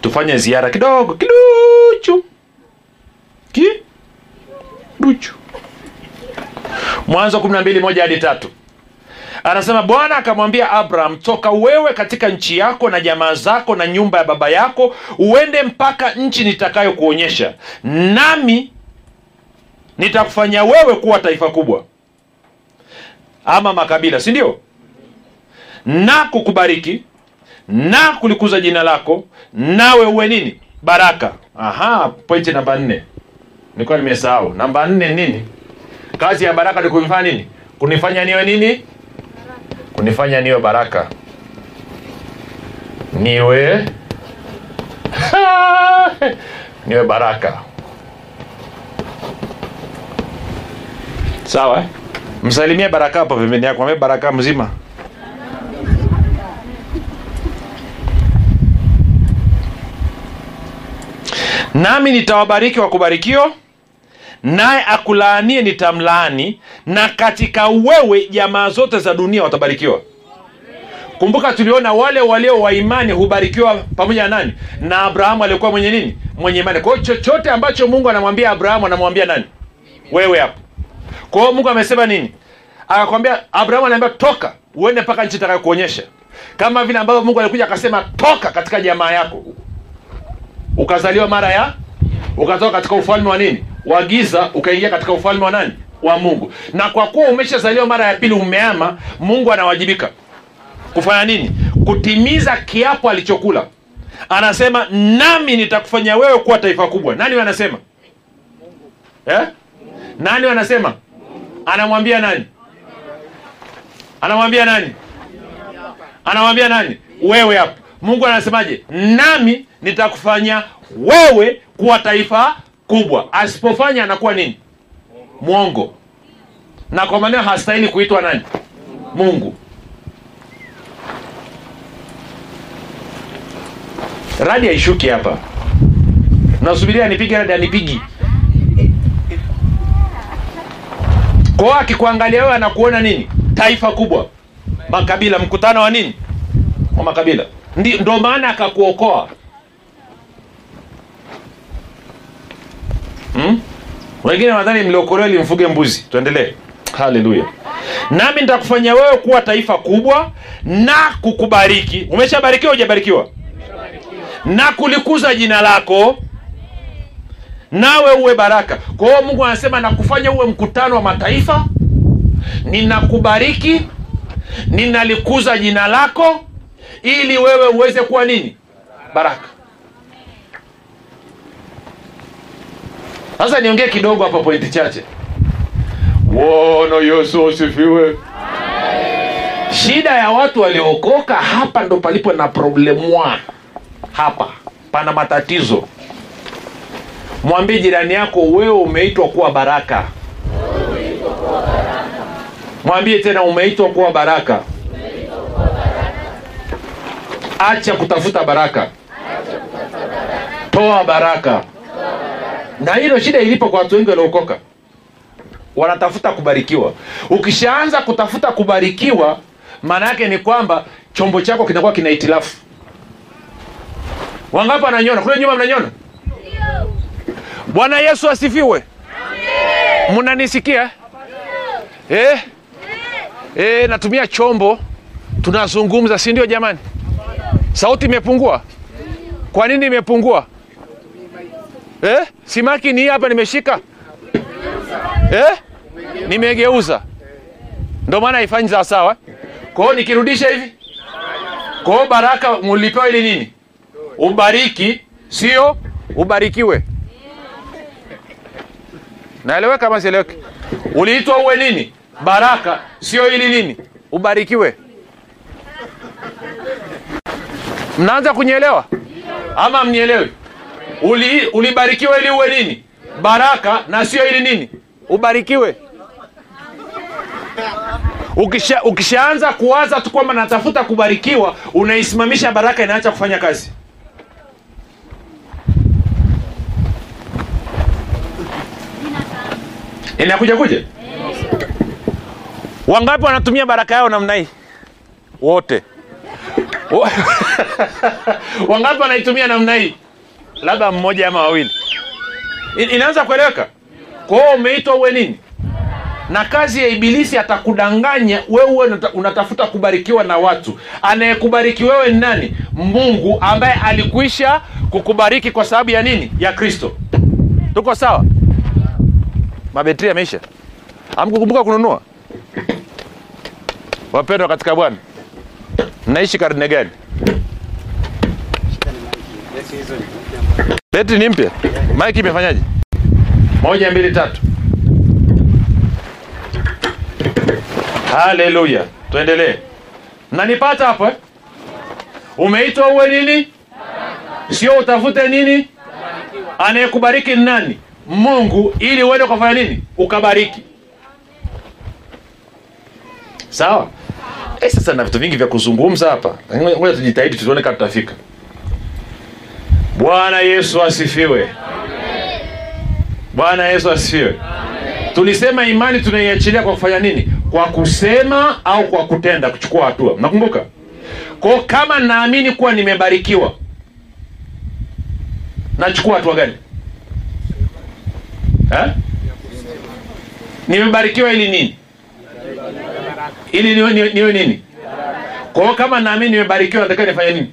tufanye ziara kidogo kiduchu. Kiduchu mwanzo kumi na mbili moja hadi tatu. Anasema bwana akamwambia abraham toka wewe katika nchi yako na jamaa zako na nyumba ya baba yako uende mpaka nchi nitakayokuonyesha. Nami nitakufanya wewe kuwa taifa kubwa. Ama makabila si ndio? Na kukubariki na kulikuza jina lako nawe uwe nini? Baraka. Aha pointi namba nne. Nilikuwa nimesahau. Namba nne nini? Kazi ya baraka ni kunifanya nini? Kunifanya niwe nini? Kunifanya niwe baraka. Niwe niwe baraka. Sawa eh? msalimie baraka hapo pembeni yako. Mwambie baraka mzima nami nitawabariki wakubarikio naye akulaanie nitamlaani na katika wewe jamaa zote za dunia watabarikiwa. Kumbuka tuliona wale walio wa imani hubarikiwa pamoja na nani? Na abrahamu alikuwa mwenye nini? Mwenye imani. Kwa chochote ambacho mungu anamwambia abrahamu anamwambia nani? Wewe hapo. Kwa mungu amesema nini? Akakwambia abrahamu anaambia toka uende mpaka nchi itakayokuonyesha kama vile ambavyo mungu alikuja akasema toka katika jamaa yako ukazaliwa mara ya? Ukatoka katika ufalme wa nini? Wa giza ukaingia katika ufalme wa nani? Wa mungu. Na kwa kuwa umeshazaliwa mara ya pili umeama mungu anawajibika. Kufanya nini? Kutimiza kiapo alichokula. Anasema nami nitakufanya wewe kuwa taifa kubwa. Nani anasema? Eh? nani anasema? anamwambia nani? Anamwambia nani? Anamwambia nani? Wewe hapo mungu anasemaje? Nami nitakufanya wewe kuwa taifa kubwa. Asipofanya anakuwa nini? Mwongo. Na kwa maneno hastahili kuitwa nani? Mungu. Radi haishuki hapa. Nasubiria anipige radi anipigi. Kwao akikuangalia wewe anakuona nini? Taifa kubwa. Makabila mkutano wa nini? Wa makabila Ndi, ndo maana akakuokoa. Hmm? wengine nadhani mliokolewa ili mbuzi. Tuendelee. Haleluya. Nami nitakufanya wewe kuwa taifa kubwa na kukubariki. Umeshabarikiwa hujabarikiwa? Na kulikuza jina lako nawe uwe baraka. Kwa mungu anasema nakufanya uwe mkutano wa mataifa ninakubariki ninalikuza jina lako ili wewe uweze kuwa nini? Baraka. Sasa niongee kidogo hapa pointi chache. Bwana yesu asifiwe. Shida ya watu waliookoka hapa ndo palipo na problemwa hapa pana matatizo. Mwambie jirani yako wewe umeitwa kuwa baraka. Mwambie tena umeitwa kuwa baraka acha kutafuta baraka. Toa baraka. Na hilo shida ilipo kwa watu wengi waliokoka wanatafuta kubarikiwa. Ukishaanza kutafuta kubarikiwa maana yake ni kwamba chombo chako kinakuwa kina hitilafu wangapi wananyona? Kule nyuma mnanyona? Bwana yesu asifiwe. Mnanisikia? Eh? Eh, natumia chombo. Tunazungumza si ndio jamani sauti imepungua? Kwa nini imepungua? Eh? simaki ni hapa nimeshika. Eh? nimegeuza. Ndio maana haifanyi sawasawa kwa hiyo nikirudisha hivi. Kwa baraka mulipewa ili nini? Ubariki. Sio? Ubarikiwe. Naeleweka kama sieleweki? Uliitwa uwe nini? Baraka. Sio ili nini? Ubarikiwe mnaanza kunyelewa ama mnielewi? Uli, ulibarikiwa ili uwe nini? Baraka na sio ili nini? Ubarikiwe. Ukisha ukishaanza kuwaza tu kwamba natafuta kubarikiwa unaisimamisha baraka inaacha kufanya kazi. Inakuja kuja wangapi wanatumia baraka yao namna hii? Wote wangapi wanaitumia namna hii? Labda mmoja ama wawili. In- inaanza kueleweka? Kwa umeitwa uwe nini? Na kazi ya ibilisi atakudanganya wewe unatafuta kubarikiwa na watu. Anayekubariki wewe ni nani? Mungu ambaye alikuisha kukubariki kwa sababu ya nini? Ya kristo. Tuko sawa? Mabetri yameisha. Amkukumbuka kununua? Wapendwa katika bwana mnaishi karne gani Beti ni mpya? Mike imefanyaje? Moja mbili tatu. Haleluya. Tuendelee. Mnanipata hapo eh? umeitwa uwe nini? Sio utafute nini? Anayekubariki ni nani? Mungu ili uende ukafanya nini? Ukabariki. Sawa eh, sasa na vitu vingi vya kuzungumza hapa. Ngoja tujitahidi tuone kama tutafika. Bwana yesu asifiwe. Bwana yesu asifiwe. Tulisema imani tunaiachilia kwa kufanya nini? Kwa kusema au kwa kutenda kuchukua hatua. Mnakumbuka? Kwa kama naamini kuwa nimebarikiwa nachukua hatua gani? Eh? nimebarikiwa ili nini ili niwe, niwe, niwe nini? Kwa hiyo kama naamini nimebarikiwa nataka nifanye nini?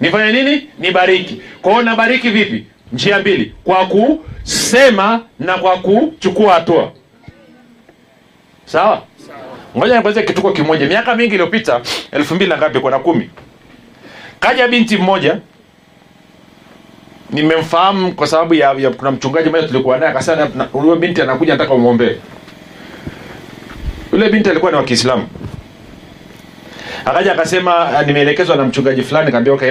Nifanye nini? Nibariki. Kwa hiyo nabariki vipi? Njia mbili. Kwa kusema na kwa kuchukua hatua. Sawa? Ngoja nikueleze kituko kimoja. Miaka mingi iliyopita elfu mbili na ngapi? Kwa kumi. Kaja binti mmoja nimemfahamu kwa sababu ya, ya kuna mchungaji mmoja tulikuwa naye akasema huyo binti anakuja nataka umwombee yule binti alikuwa ni wa kiislamu. Akaja akasema "Ah, nimeelekezwa na mchungaji fulani. Kaambia okay,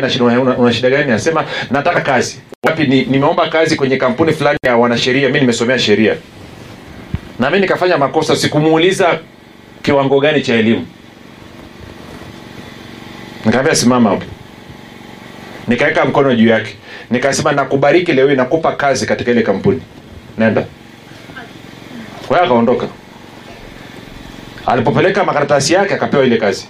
una, shida gani? Anasema nataka kazi. Wapi? Ni, nimeomba kazi kwenye kampuni fulani ya wanasheria. Mi nimesomea sheria. Na mi nikafanya makosa sikumuuliza kiwango gani cha elimu. Nikaambia simama hapo. Nikaweka mkono juu yake. Nikasema nakubariki leo nakupa kazi katika ile kampuni. Nenda. Kwa hiyo akaondoka alipopeleka makaratasi yake akapewa ile kazi.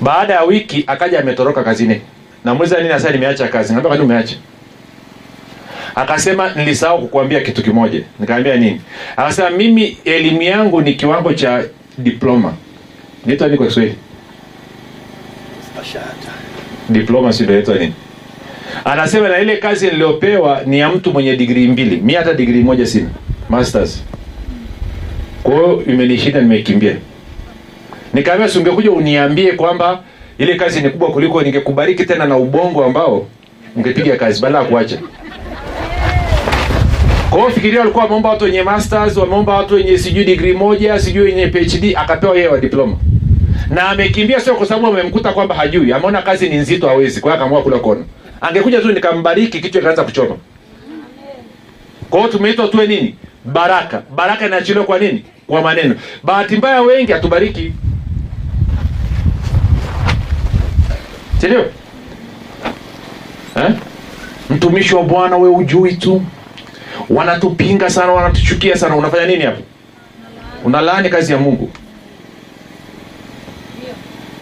Baada ya wiki akaja ametoroka kazini. Namuuliza nini hasa nimeacha kazi? Naambia kwani umeacha? Akasema nilisahau kukuambia kitu kimoja. Nikamwambia nini? Akasema mimi elimu yangu ni kiwango cha diploma. Naitwa nini kwa kiswahili? Diploma si ndio inaitwa nini? Anasema na ile kazi niliyopewa ni ya mtu mwenye digrii mbili. Mimi hata digrii moja sina. Masters kwa hiyo imenishinda nimeikimbia nikaambia si ungekuja uniambie kwamba ile kazi ni kubwa kuliko ningekubariki tena na ubongo ambao ungepiga kazi badala ya kuacha. Kwa fikiria walikuwa wameomba watu wenye masters wameomba watu wenye sijui degree moja sijui wenye phd akapewa yeye wa diploma. Na amekimbia sio kwa sababu amemkuta kwamba hajui ameona kazi ni nzito hawezi. Kwa akaamua kula kona. Angekuja tu nikambariki kichwa ikaanza kuchoma. Kwa tumeitwa tuwe nini? Baraka. Baraka inaachiliwa kwa nini kwa maneno. Bahati mbaya wengi hatubariki. Sindio eh? mtumishi wa bwana we ujui tu. Wanatupinga sana wanatuchukia sana. Unafanya nini hapo? Unalaani kazi ya mungu.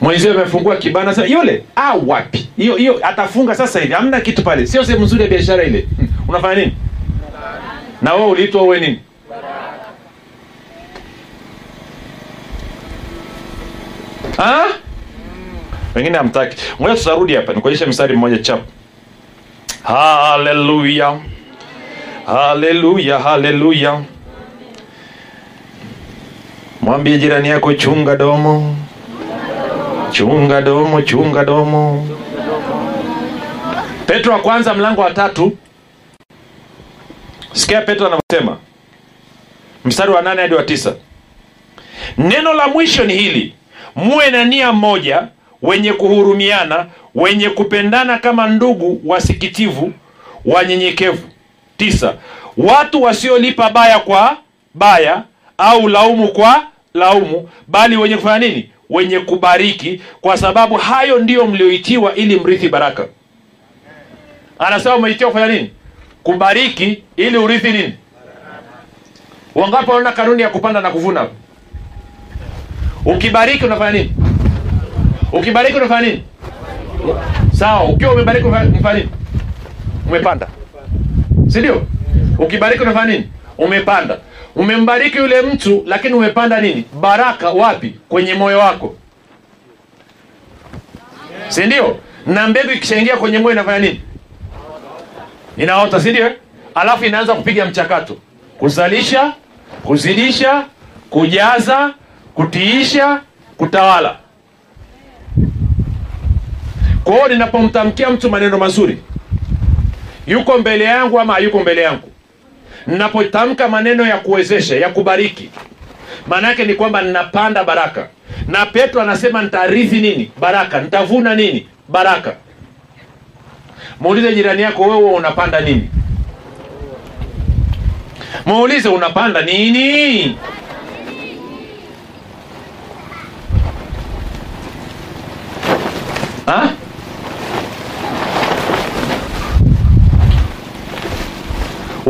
Mwenzio amefungua kibanda sasa yule ah wapi? Hiyo hiyo atafunga sasa hivi. Hamna kitu pale. Sio sehemu nzuri ya biashara ile. Hmm. unafanya nini? Na wewe uliitwa uwe nini wengine hamtaki. Ngoja tutarudi hapa nikuonyeshe mstari mmoja chap. Haleluya. Haleluya haleluya. Mwambie jirani yako chunga domo. Chunga domo chunga domo. Petro wa kwanza mlango wa tatu. Sikia petro anavyosema. Mstari wa nane hadi wa tisa. Neno la mwisho ni hili muwe na nia moja wenye kuhurumiana wenye kupendana kama ndugu wasikitivu wanyenyekevu. Tisa watu wasiolipa baya kwa baya au laumu kwa laumu bali wenye kufanya nini? Wenye kubariki kwa sababu hayo ndiyo mlioitiwa ili mrithi baraka. Anasema umeitiwa kufanya nini? Kubariki ili urithi nini? Wangapi wanaona kanuni ya kupanda na kuvuna? Ukibariki unafanya nini? Ukibariki unafanya nini? Sawa ukiwa umebariki unafanya nini? Umepanda. Si ndio? Ukibariki unafanya nini? Umepanda. Umembariki yule mtu lakini umepanda nini? Baraka wapi? Kwenye moyo wako. Si ndio? Na mbegu ikishaingia kwenye moyo inafanya nini? Inaota si ndio? Alafu inaanza kupiga mchakato. Kuzalisha kuzidisha kujaza kutiisha kutawala. Kwa hiyo ninapomtamkia mtu maneno mazuri yuko mbele yangu ama hayuko mbele yangu? Ninapotamka maneno ya kuwezesha ya kubariki maana yake ni kwamba ninapanda baraka. Na petro anasema nitarithi nini? Baraka. Nitavuna nini? Baraka. Muulize jirani yako wewe unapanda nini? Muulize unapanda nini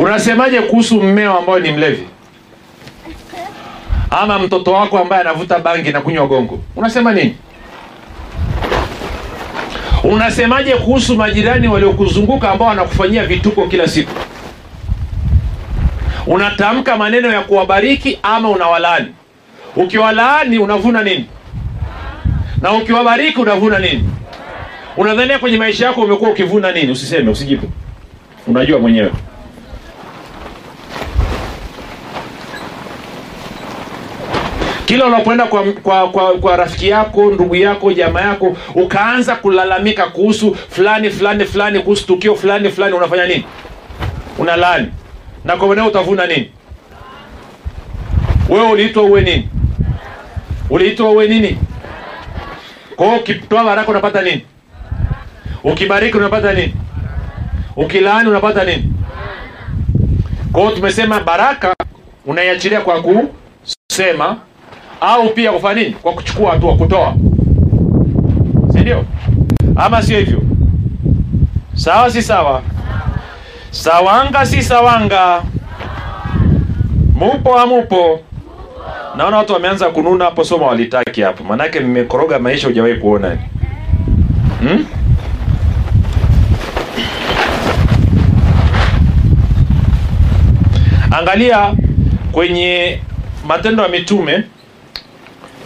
unasemaje kuhusu mmeo ambayo ni mlevi? Ama mtoto wako ambaye anavuta bangi na kunywa gongo. Unasema nini? Unasemaje kuhusu majirani waliokuzunguka ambao wanakufanyia vituko kila siku? Unatamka maneno ya kuwabariki ama unawalaani? Ukiwalaani unavuna nini? Na ukiwabariki unavuna nini? Unadhania kwenye maisha yako umekuwa ukivuna nini? Usiseme usijibu unajua mwenyewe kila unapoenda kwa, kwa, kwa, kwa rafiki yako ndugu yako jamaa yako ukaanza kulalamika kuhusu fulani fulani fulani kuhusu tukio fulani fulani unafanya nini? Unalaani. Na kwa mweneo utavuna nini? Wewe uliitwa uwe nini? Uliitwa uwe nini? Kwa ukitoa baraka unapata nini? Ukibariki unapata nini? Ukilaani unapata nini? Kwa tumesema baraka unaiachilia kwa kusema au pia kufanya nini? Kwa kuchukua hatua kutoa. Si ndio? Ama sio hivyo? Sawa si sawa? Sawanga si sawanga. Mupo amupo? naona watu wameanza kununa hapo soma walitaki hapo. Maanake mmekoroga maisha hujawahi kuona. Hmm? angalia kwenye matendo ya mitume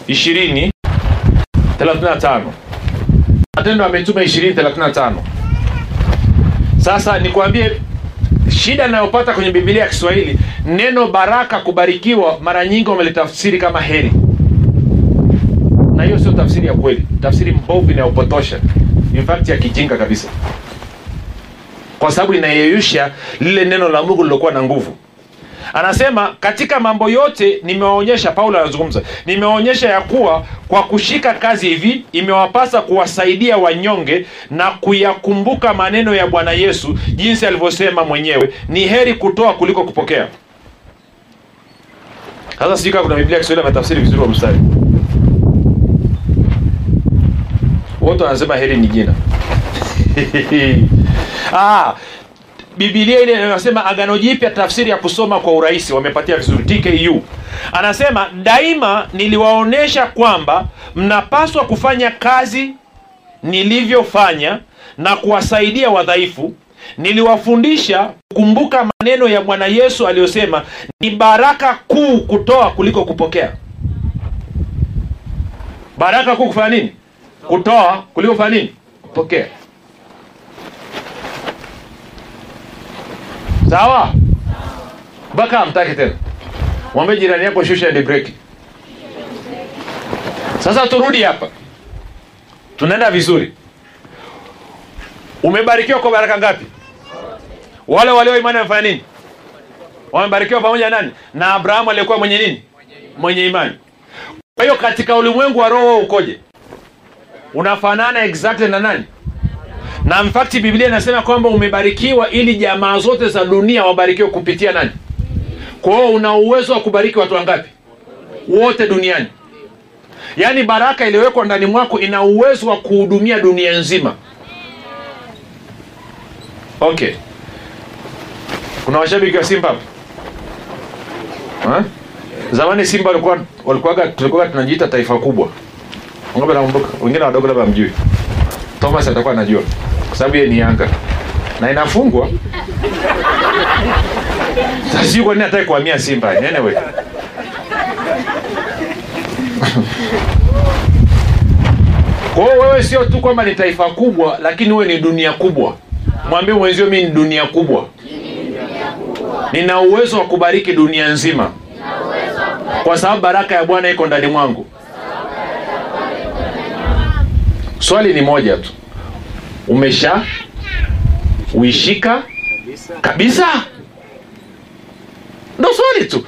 ishirini thelathini na tano. Matendo ya mitume ishirini thelathini na tano. Sasa nikwambie shida inayopata kwenye bibilia ya kiswahili neno baraka kubarikiwa mara nyingi wamelitafsiri kama heri. Na hiyo sio tafsiri ya kweli tafsiri mbovu inayopotosha. In ya kijinga kabisa. Kwa sababu inayeyusha lile neno la mungu lilokuwa na nguvu anasema katika mambo yote nimewaonyesha paulo anazungumza nimewaonyesha ya kuwa kwa kushika kazi hivi imewapasa kuwasaidia wanyonge na kuyakumbuka maneno ya bwana yesu jinsi alivyosema mwenyewe. Ni heri kutoa kuliko kupokea. Sasa sijui kama kuna biblia kiswahili ametafsiri vizuri wa mstari. Wote wanasema heri ni jina. Ah, bibilia ile inayosema agano jipya tafsiri ya kusoma kwa urahisi wamepatia vizuri. Tku anasema daima niliwaonyesha kwamba mnapaswa kufanya kazi nilivyofanya na kuwasaidia wadhaifu. Niliwafundisha kukumbuka maneno ya bwana yesu aliyosema ni baraka kuu kutoa kuliko kupokea baraka kuu kufanya nini? Kutoa kuliko kufanya nini? Kupokea sawa? Mpaka amtake tena. Mwambie jirani yako shusha breki. Sasa turudi hapa. Tunaenda vizuri. Umebarikiwa kwa baraka ngapi? Wale walio imani wamefanya nini? Wamebarikiwa pamoja nani? Na abrahamu aliyekuwa mwenye nini? Mwenye imani. Kwa hiyo katika ulimwengu wa roho ukoje? Unafanana exactly na nani na in biblia inasema kwamba umebarikiwa ili jamaa zote za dunia wabarikiwe kupitia nani? Kwa una uwezo wa kubariki watu wangapi? Wote duniani. Yaani baraka iliyowekwa ndani mwako ina uwezo wa kuhudumia dunia nzima. Okay. Kuna washabiki wa simba hapa Ha? zamani simba walikuwa tulikuwa tunajiita taifa kubwa. Wangapi wanakumbuka? wengine wadogo labda mjui thomas atakuwa anajua kwa sababu yeye ni yanga. Na inafungwa. Sasa kwa nini hataki kuhamia simba. Anyway. Kwa wewe sio tu kwamba ni taifa kubwa lakini wewe ni dunia kubwa. Mwambie mwenzio mi ni dunia kubwa. Nina uwezo wa kubariki dunia nzima. Kwa sababu baraka ya bwana iko ndani mwangu. Swali ni moja tu umesha uishika kabisa? Ndo swali tu.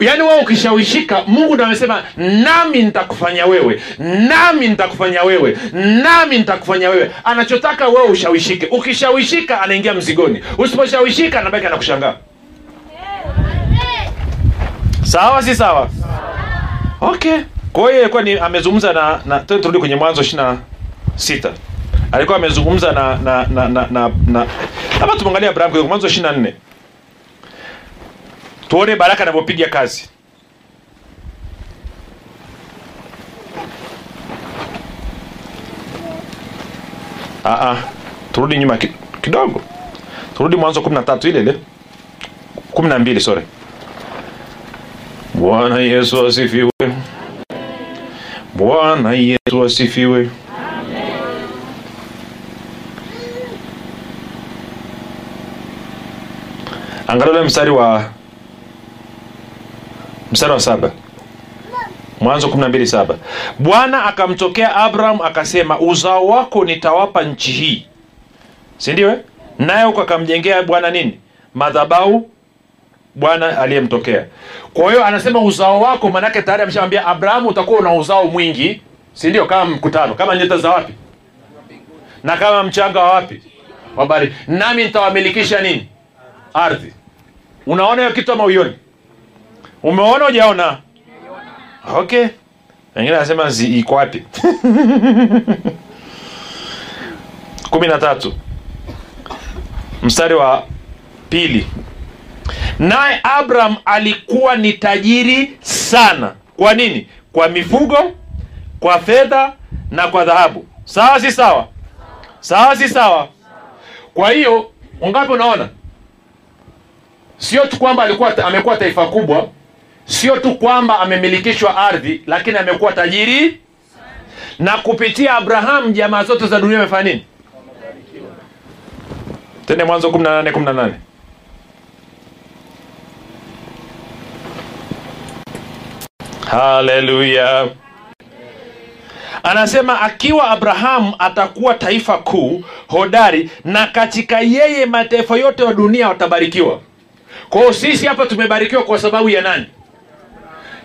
Yaani wewe ukishawishika mungu ndo amesema nami nitakufanya wewe nami nitakufanya wewe nami nitakufanya wewe. Anachotaka wewe ushawishike. Ukishawishika anaingia mzigoni. Usiposhawishika anabaki anakushangaa. Sawa si sawa? Okay. Kwa hiyo ilikuwa ni amezungumza na, na turudi kwenye mwanzo ishina sita alikuwa amezungumza na na na na, na, na. Hapa tumeangalia Abraham kwa Mwanzo 24. Tuone baraka inavyopiga kazi. Aa, turudi nyuma kidogo. Turudi Mwanzo 13 ile ile. 12 sorry. Bwana Yesu asifiwe. Bwana Yesu asifiwe. Angalia ule mstari wa mstari wa saba. Mwanzo kumi na mbili saba. Bwana akamtokea abraham akasema uzao wako nitawapa nchi hii. Si ndio eh? naye huko akamjengea bwana nini? Madhabau bwana aliyemtokea. Kwa hiyo anasema uzao wako manake tayari ameshamwambia abrahamu utakuwa una uzao mwingi. Si ndio? Kama mkutano. Kama nyota za wapi? Na kama mchanga wa wapi? Wa nami nitawamilikisha nini? Ardhi unaona hiyo kitu ama uioni umeona ujaona okay. Wengine anasema iko wapi? Kumi na tatu. Mstari wa pili. Naye abraham alikuwa ni tajiri sana. Kwa nini? Kwa mifugo kwa fedha na kwa dhahabu. Sawa si sawa? Sawa si sawa? Kwa hiyo ungapi unaona sio tu kwamba alikuwa amekuwa taifa kubwa sio tu kwamba amemilikishwa ardhi lakini amekuwa tajiri. Na kupitia abraham jamaa zote za dunia amefanya nini? Tende mwanzo 18 18 haleluya. Anasema akiwa abrahamu atakuwa taifa kuu hodari na katika yeye mataifa yote wa dunia watabarikiwa kwa hiyo sisi hapa tumebarikiwa kwa sababu ya nani?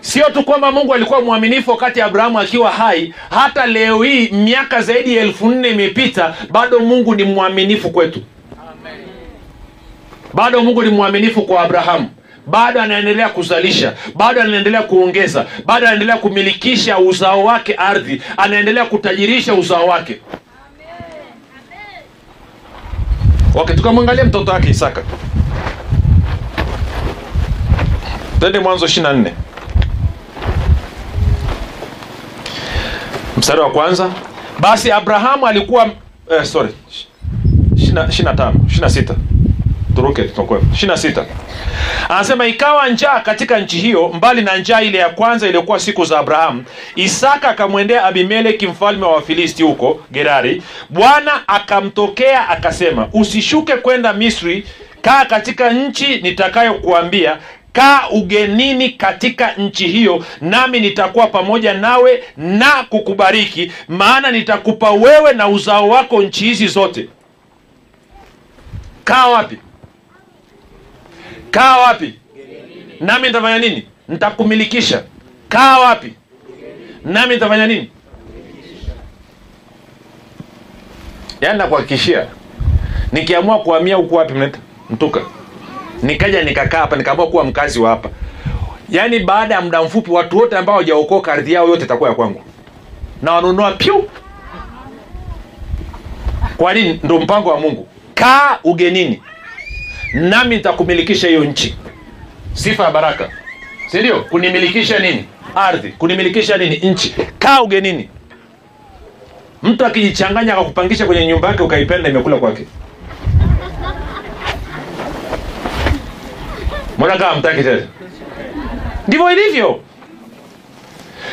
Sio tu kwamba mungu alikuwa mwaminifu wakati abrahamu akiwa hai hata leo hii miaka zaidi ya elfu nne imepita bado mungu ni mwaminifu kwetu. Bado mungu ni mwaminifu kwa abrahamu. Bado anaendelea kuzalisha bado anaendelea kuongeza bado anaendelea kumilikisha uzao wake ardhi anaendelea kutajirisha uzao wake. Okay tukamwangalia mtoto wake isaka twende mwanzo 24 mstari wa kwanza. Basi abrahamu alikuwa eh, sorry. Anasema ikawa njaa katika nchi hiyo mbali na njaa ile ya kwanza iliyokuwa siku za abrahamu isaka akamwendea abimeleki mfalme wa wafilisti huko gerari. Bwana akamtokea akasema usishuke kwenda misri kaa katika nchi nitakayokuambia kaa ugenini katika nchi hiyo nami nitakuwa pamoja nawe na kukubariki maana nitakupa wewe na uzao wako nchi hizi zote. Kaa wapi? Kaa wapi? Nami nitafanya nini? Nitakumilikisha. Kaa wapi? Nami nitafanya nini? Yaani nakuhakikishia nikiamua kuhamia huku wapi mneta mtuka nikaja nikakaa hapa nikaamua kuwa mkazi wa hapa. Yaani baada ya muda mfupi watu wote ambao hawajaokoka ardhi yao yote itakuwa ya kwangu. Na wanunua pyu kwa nini? Ndo mpango wa mungu. Kaa ugenini. Nami nitakumilikisha hiyo nchi. Sifa ya baraka. Sindio kunimilikisha nini? Ardhi. Kunimilikisha nini? Nchi. Kaa ugenini. Mtu akijichanganya akakupangisha kwenye nyumba yake ukaipenda imekula kwake mbona kama mtaki tena ndivyo ilivyo.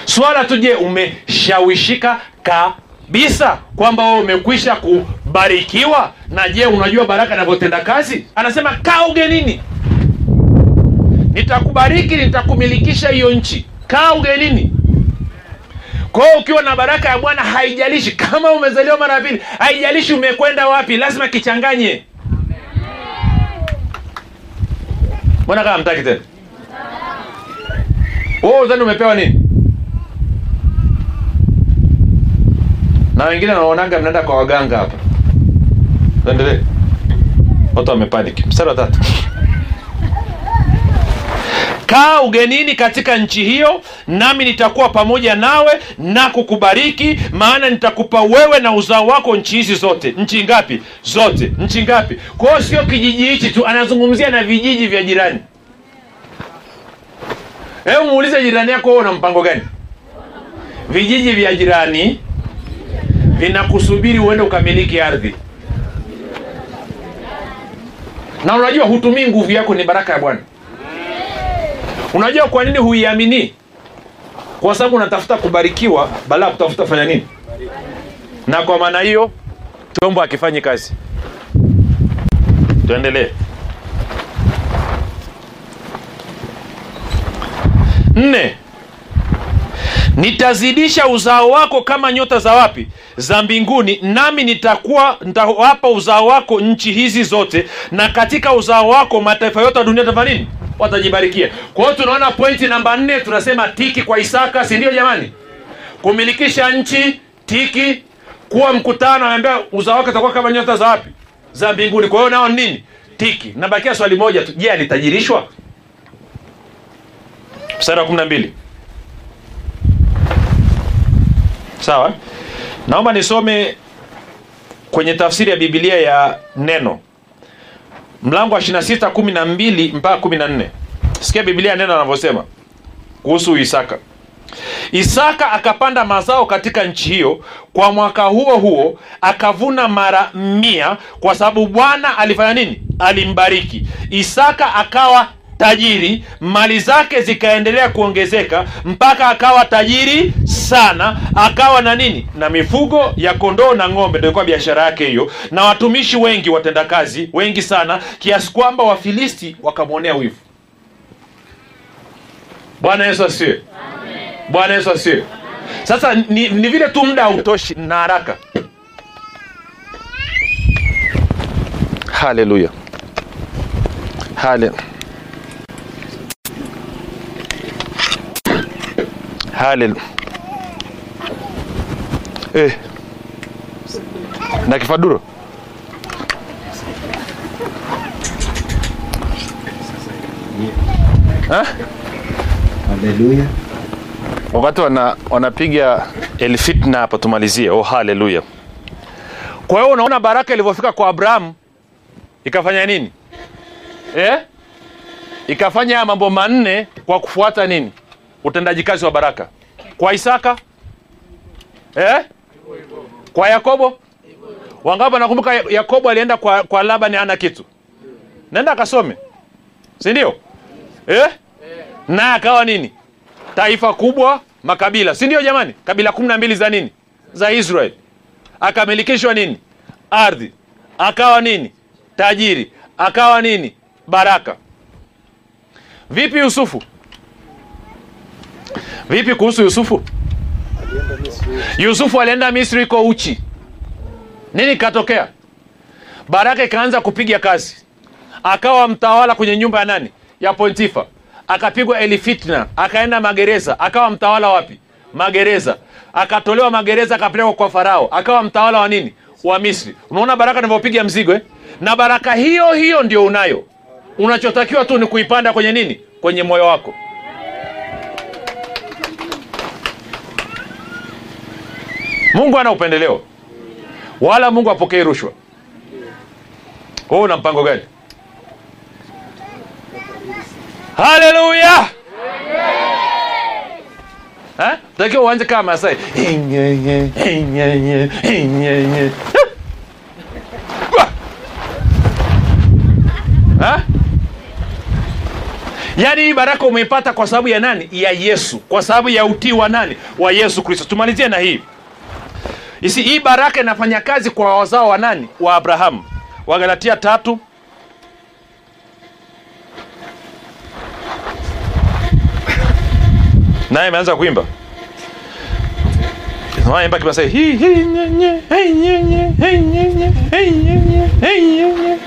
Swala tu je umeshawishika kabisa kwamba wewe umekwisha kubarikiwa? Na je unajua baraka inavyotenda kazi? Anasema kaa ugenini. Nitakubariki nitakumilikisha hiyo nchi. Kaa ugenini. Kwa hiyo ukiwa na baraka ya bwana haijalishi kama umezaliwa mara ya pili haijalishi umekwenda wapi lazima kichanganye mbona kama mtaki tena? Wewe uzani umepewa nini? Na wengine naonanga mnaenda kwa waganga hapa. Endelee watu wamepanic. Mstari wa tatu kaa ugenini katika nchi hiyo nami nitakuwa pamoja nawe na kukubariki maana nitakupa wewe na uzao wako nchi hizi zote. Nchi ngapi? Zote. Nchi ngapi? Kwa hiyo sio kijiji hichi tu anazungumzia na vijiji vya jirani. Hebu muulize jirani yako wewe una mpango gani? Vijiji vya jirani vinakusubiri uende ukamiliki ardhi. Na unajua hutumii nguvu yako ni baraka ya bwana unajua kwa nini huiamini? Kwa sababu unatafuta kubarikiwa badala ya kutafuta fanya nini? Na kwa maana hiyo chombo hakifanyi kazi. Tuendelee. Nne. Nitazidisha uzao wako kama nyota za wapi? Za mbinguni nami nitakuwa nitawapa uzao wako nchi hizi zote na katika uzao wako mataifa yote ya dunia tafanya nini watajibarikia kwa hiyo tunaona pointi namba nne tunasema tiki kwa isaka si ndio jamani? Kumilikisha nchi tiki kuwa mkutano anaambia uzao wake utakuwa kama nyota za wapi? Za mbinguni. Kwa hiyo nao nini? Tiki. Nabakia swali moja tu. Je alitajirishwa? Mstari wa kumi na mbili. Sawa? Naomba nisome kwenye tafsiri ya bibilia ya neno mlango wa 26 12 mpaka 14 sikia bibilia neno anavyosema kuhusu isaka. Isaka akapanda mazao katika nchi hiyo kwa mwaka huo huo akavuna mara mia kwa sababu bwana alifanya nini? Alimbariki. Isaka akawa tajiri mali zake zikaendelea kuongezeka mpaka akawa tajiri sana akawa na nini? Na mifugo ya kondoo na ng'ombe. Ndio ilikuwa biashara yake hiyo. Na watumishi wengi watendakazi wengi sana kiasi kwamba wafilisti wakamwonea wivu. Bwana yesu asiwe bwana yesu asiwe sasa ni, ni vile tu muda hautoshi na haraka. Haleluya. Hale hale eh. na kifaduro? Ha? haleluya wakati wana, wanapiga elfitna hapo tumalizie. Oh haleluya kwa hiyo unaona baraka ilivyofika kwa abrahamu ikafanya nini? Eh? ikafanya mambo manne kwa kufuata nini utendaji kazi wa baraka. Kwa isaka? Eh? kwa yakobo? Wangapi nakumbuka yakobo alienda kwa, kwa labani ana kitu? Naenda akasome. Si ndio? Eh? naye akawa nini? Taifa kubwa makabila. Si ndio jamani? Kabila kumi na mbili za nini? Za israel. Akamilikishwa nini? Ardhi. Akawa nini? Tajiri. Akawa nini? Baraka. Vipi yusufu vipi kuhusu yusufu? Yusufu alienda misri iko uchi. Nini katokea baraka ikaanza kupiga kazi. Akawa mtawala kwenye nyumba ya nani? Ya pontifa akapigwa elifitna akaenda magereza. Akawa mtawala wapi? Magereza. Akatolewa magereza akapelekwa kwa farao. Akawa mtawala wa nini? Wa misri. Unaona baraka inavyopiga mzigo eh? na baraka hiyo hiyo ndio unayo. Unachotakiwa tu ni kuipanda kwenye nini? Kwenye moyo wako mungu ana upendeleo. Wala mungu apokee rushwa. Wewe una mpango gani? Haleluya! Eh? takiwa uanze kama masai. Yaani hii baraka umeipata kwa sababu ya nani? Ya yesu. Kwa sababu ya utii wa nani? Wa yesu kristo. Tumalizie na hii Isi, hii baraka inafanya kazi kwa wazao wa nani? Wa abrahamu. Wagalatia tatu. Naye ameanza kuimba. Nye,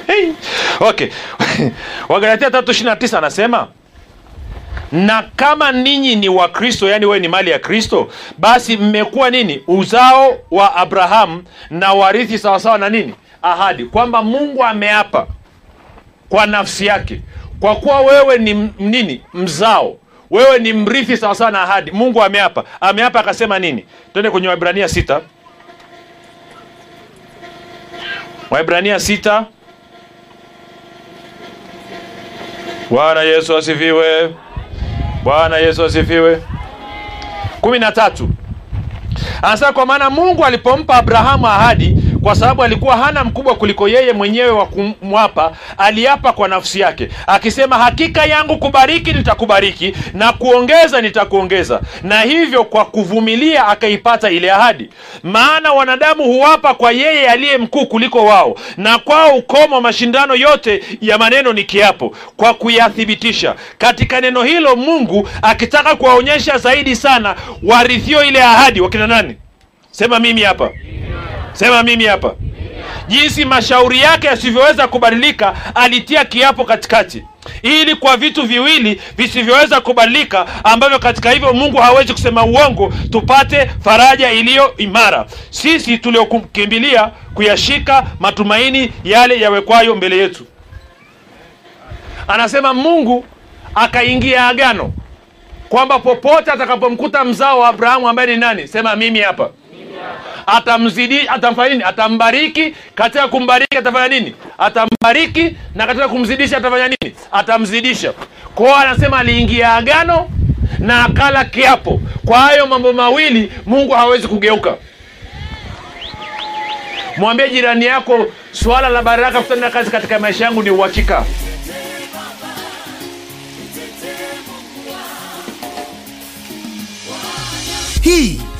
hey. okay. Wagalatia tatu ishirini na tisa anasema na kama ninyi ni wa kristo yaani wewe ni mali ya kristo basi mmekuwa nini? Uzao wa abrahamu na warithi sawasawa na nini? Ahadi. Kwamba mungu ameapa kwa nafsi yake kwa kuwa wewe ni nini? Mzao. Wewe ni mrithi sawasawa na ahadi. Mungu ameapa. Ameapa akasema nini? Twende kwenye waibrania sita. Waibrania sita. Bwana yesu asifiwe bwana yesu asifiwe. Kumi na tatu. Anasema kwa maana mungu alipompa abrahamu ahadi kwa sababu alikuwa hana mkubwa kuliko yeye mwenyewe wa kumwapa aliapa kwa nafsi yake akisema hakika yangu kubariki nitakubariki na kuongeza nitakuongeza. Na hivyo kwa kuvumilia akaipata ile ahadi. Maana wanadamu huwapa kwa yeye aliye mkuu kuliko wao na kwao ukomo mashindano yote ya maneno ni kiapo kwa kuyathibitisha. Katika neno hilo mungu akitaka kuwaonyesha zaidi sana warithio ile ahadi. Wakina nani? Sema mimi hapa sema mimi hapa. Jinsi mashauri yake yasivyoweza kubadilika alitia kiapo katikati. Ili kwa vitu viwili visivyoweza kubadilika ambavyo katika hivyo mungu hawezi kusema uongo tupate faraja iliyo imara. Sisi tuliokimbilia kuyashika matumaini yale yawekwayo mbele yetu. Anasema mungu akaingia agano kwamba popote atakapomkuta mzao wa abrahamu ambaye ni nani sema mimi hapa atamzidi atamfanya nini? Atambariki katika kumbariki atafanya nini? Atambariki na katika kumzidisha atafanya nini? Atamzidisha. Kwao anasema aliingia agano na akala kiapo. Kwa hayo mambo mawili mungu hawezi kugeuka. Mwambie jirani yako swala la baraka kutenda kazi katika maisha yangu ni uhakika. Hii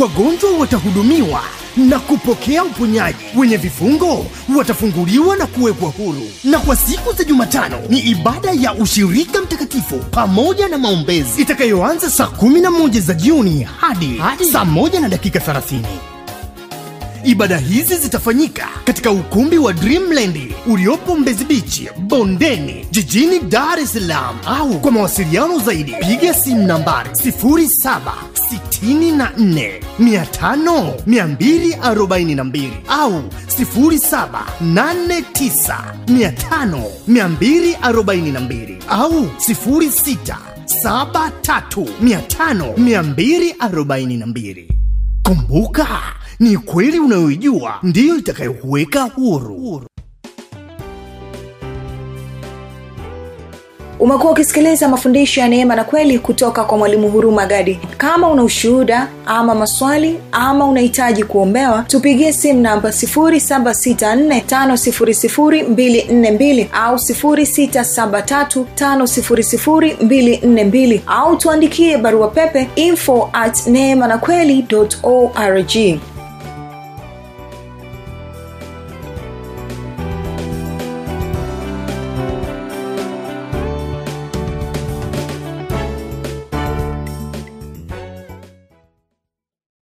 wagonjwa watahudumiwa na kupokea uponyaji. Wenye vifungo watafunguliwa na kuwekwa huru. Na kwa siku za jumatano ni ibada ya ushirika mtakatifu pamoja na maombezi. Itakayoanza saa 11 za jioni hadi, hadi saa 1 na dakika 30 ibada hizi zitafanyika katika ukumbi wa dreamland uliopo mbezi bichi bondeni jijini dar es salaam au kwa mawasiliano zaidi piga simu nambari 764 5242 au 789 au 6 73 kumbuka ni kweli unayoijua ndiyo itakayokuweka huru. Umekuwa ukisikiliza mafundisho ya neema na kweli kutoka kwa mwalimu huruma gadi. Kama una ushuhuda ama maswali ama unahitaji kuombewa tupigie simu namba 7645242 au 6735242 au tuandikie barua pepe info at neema na kweli org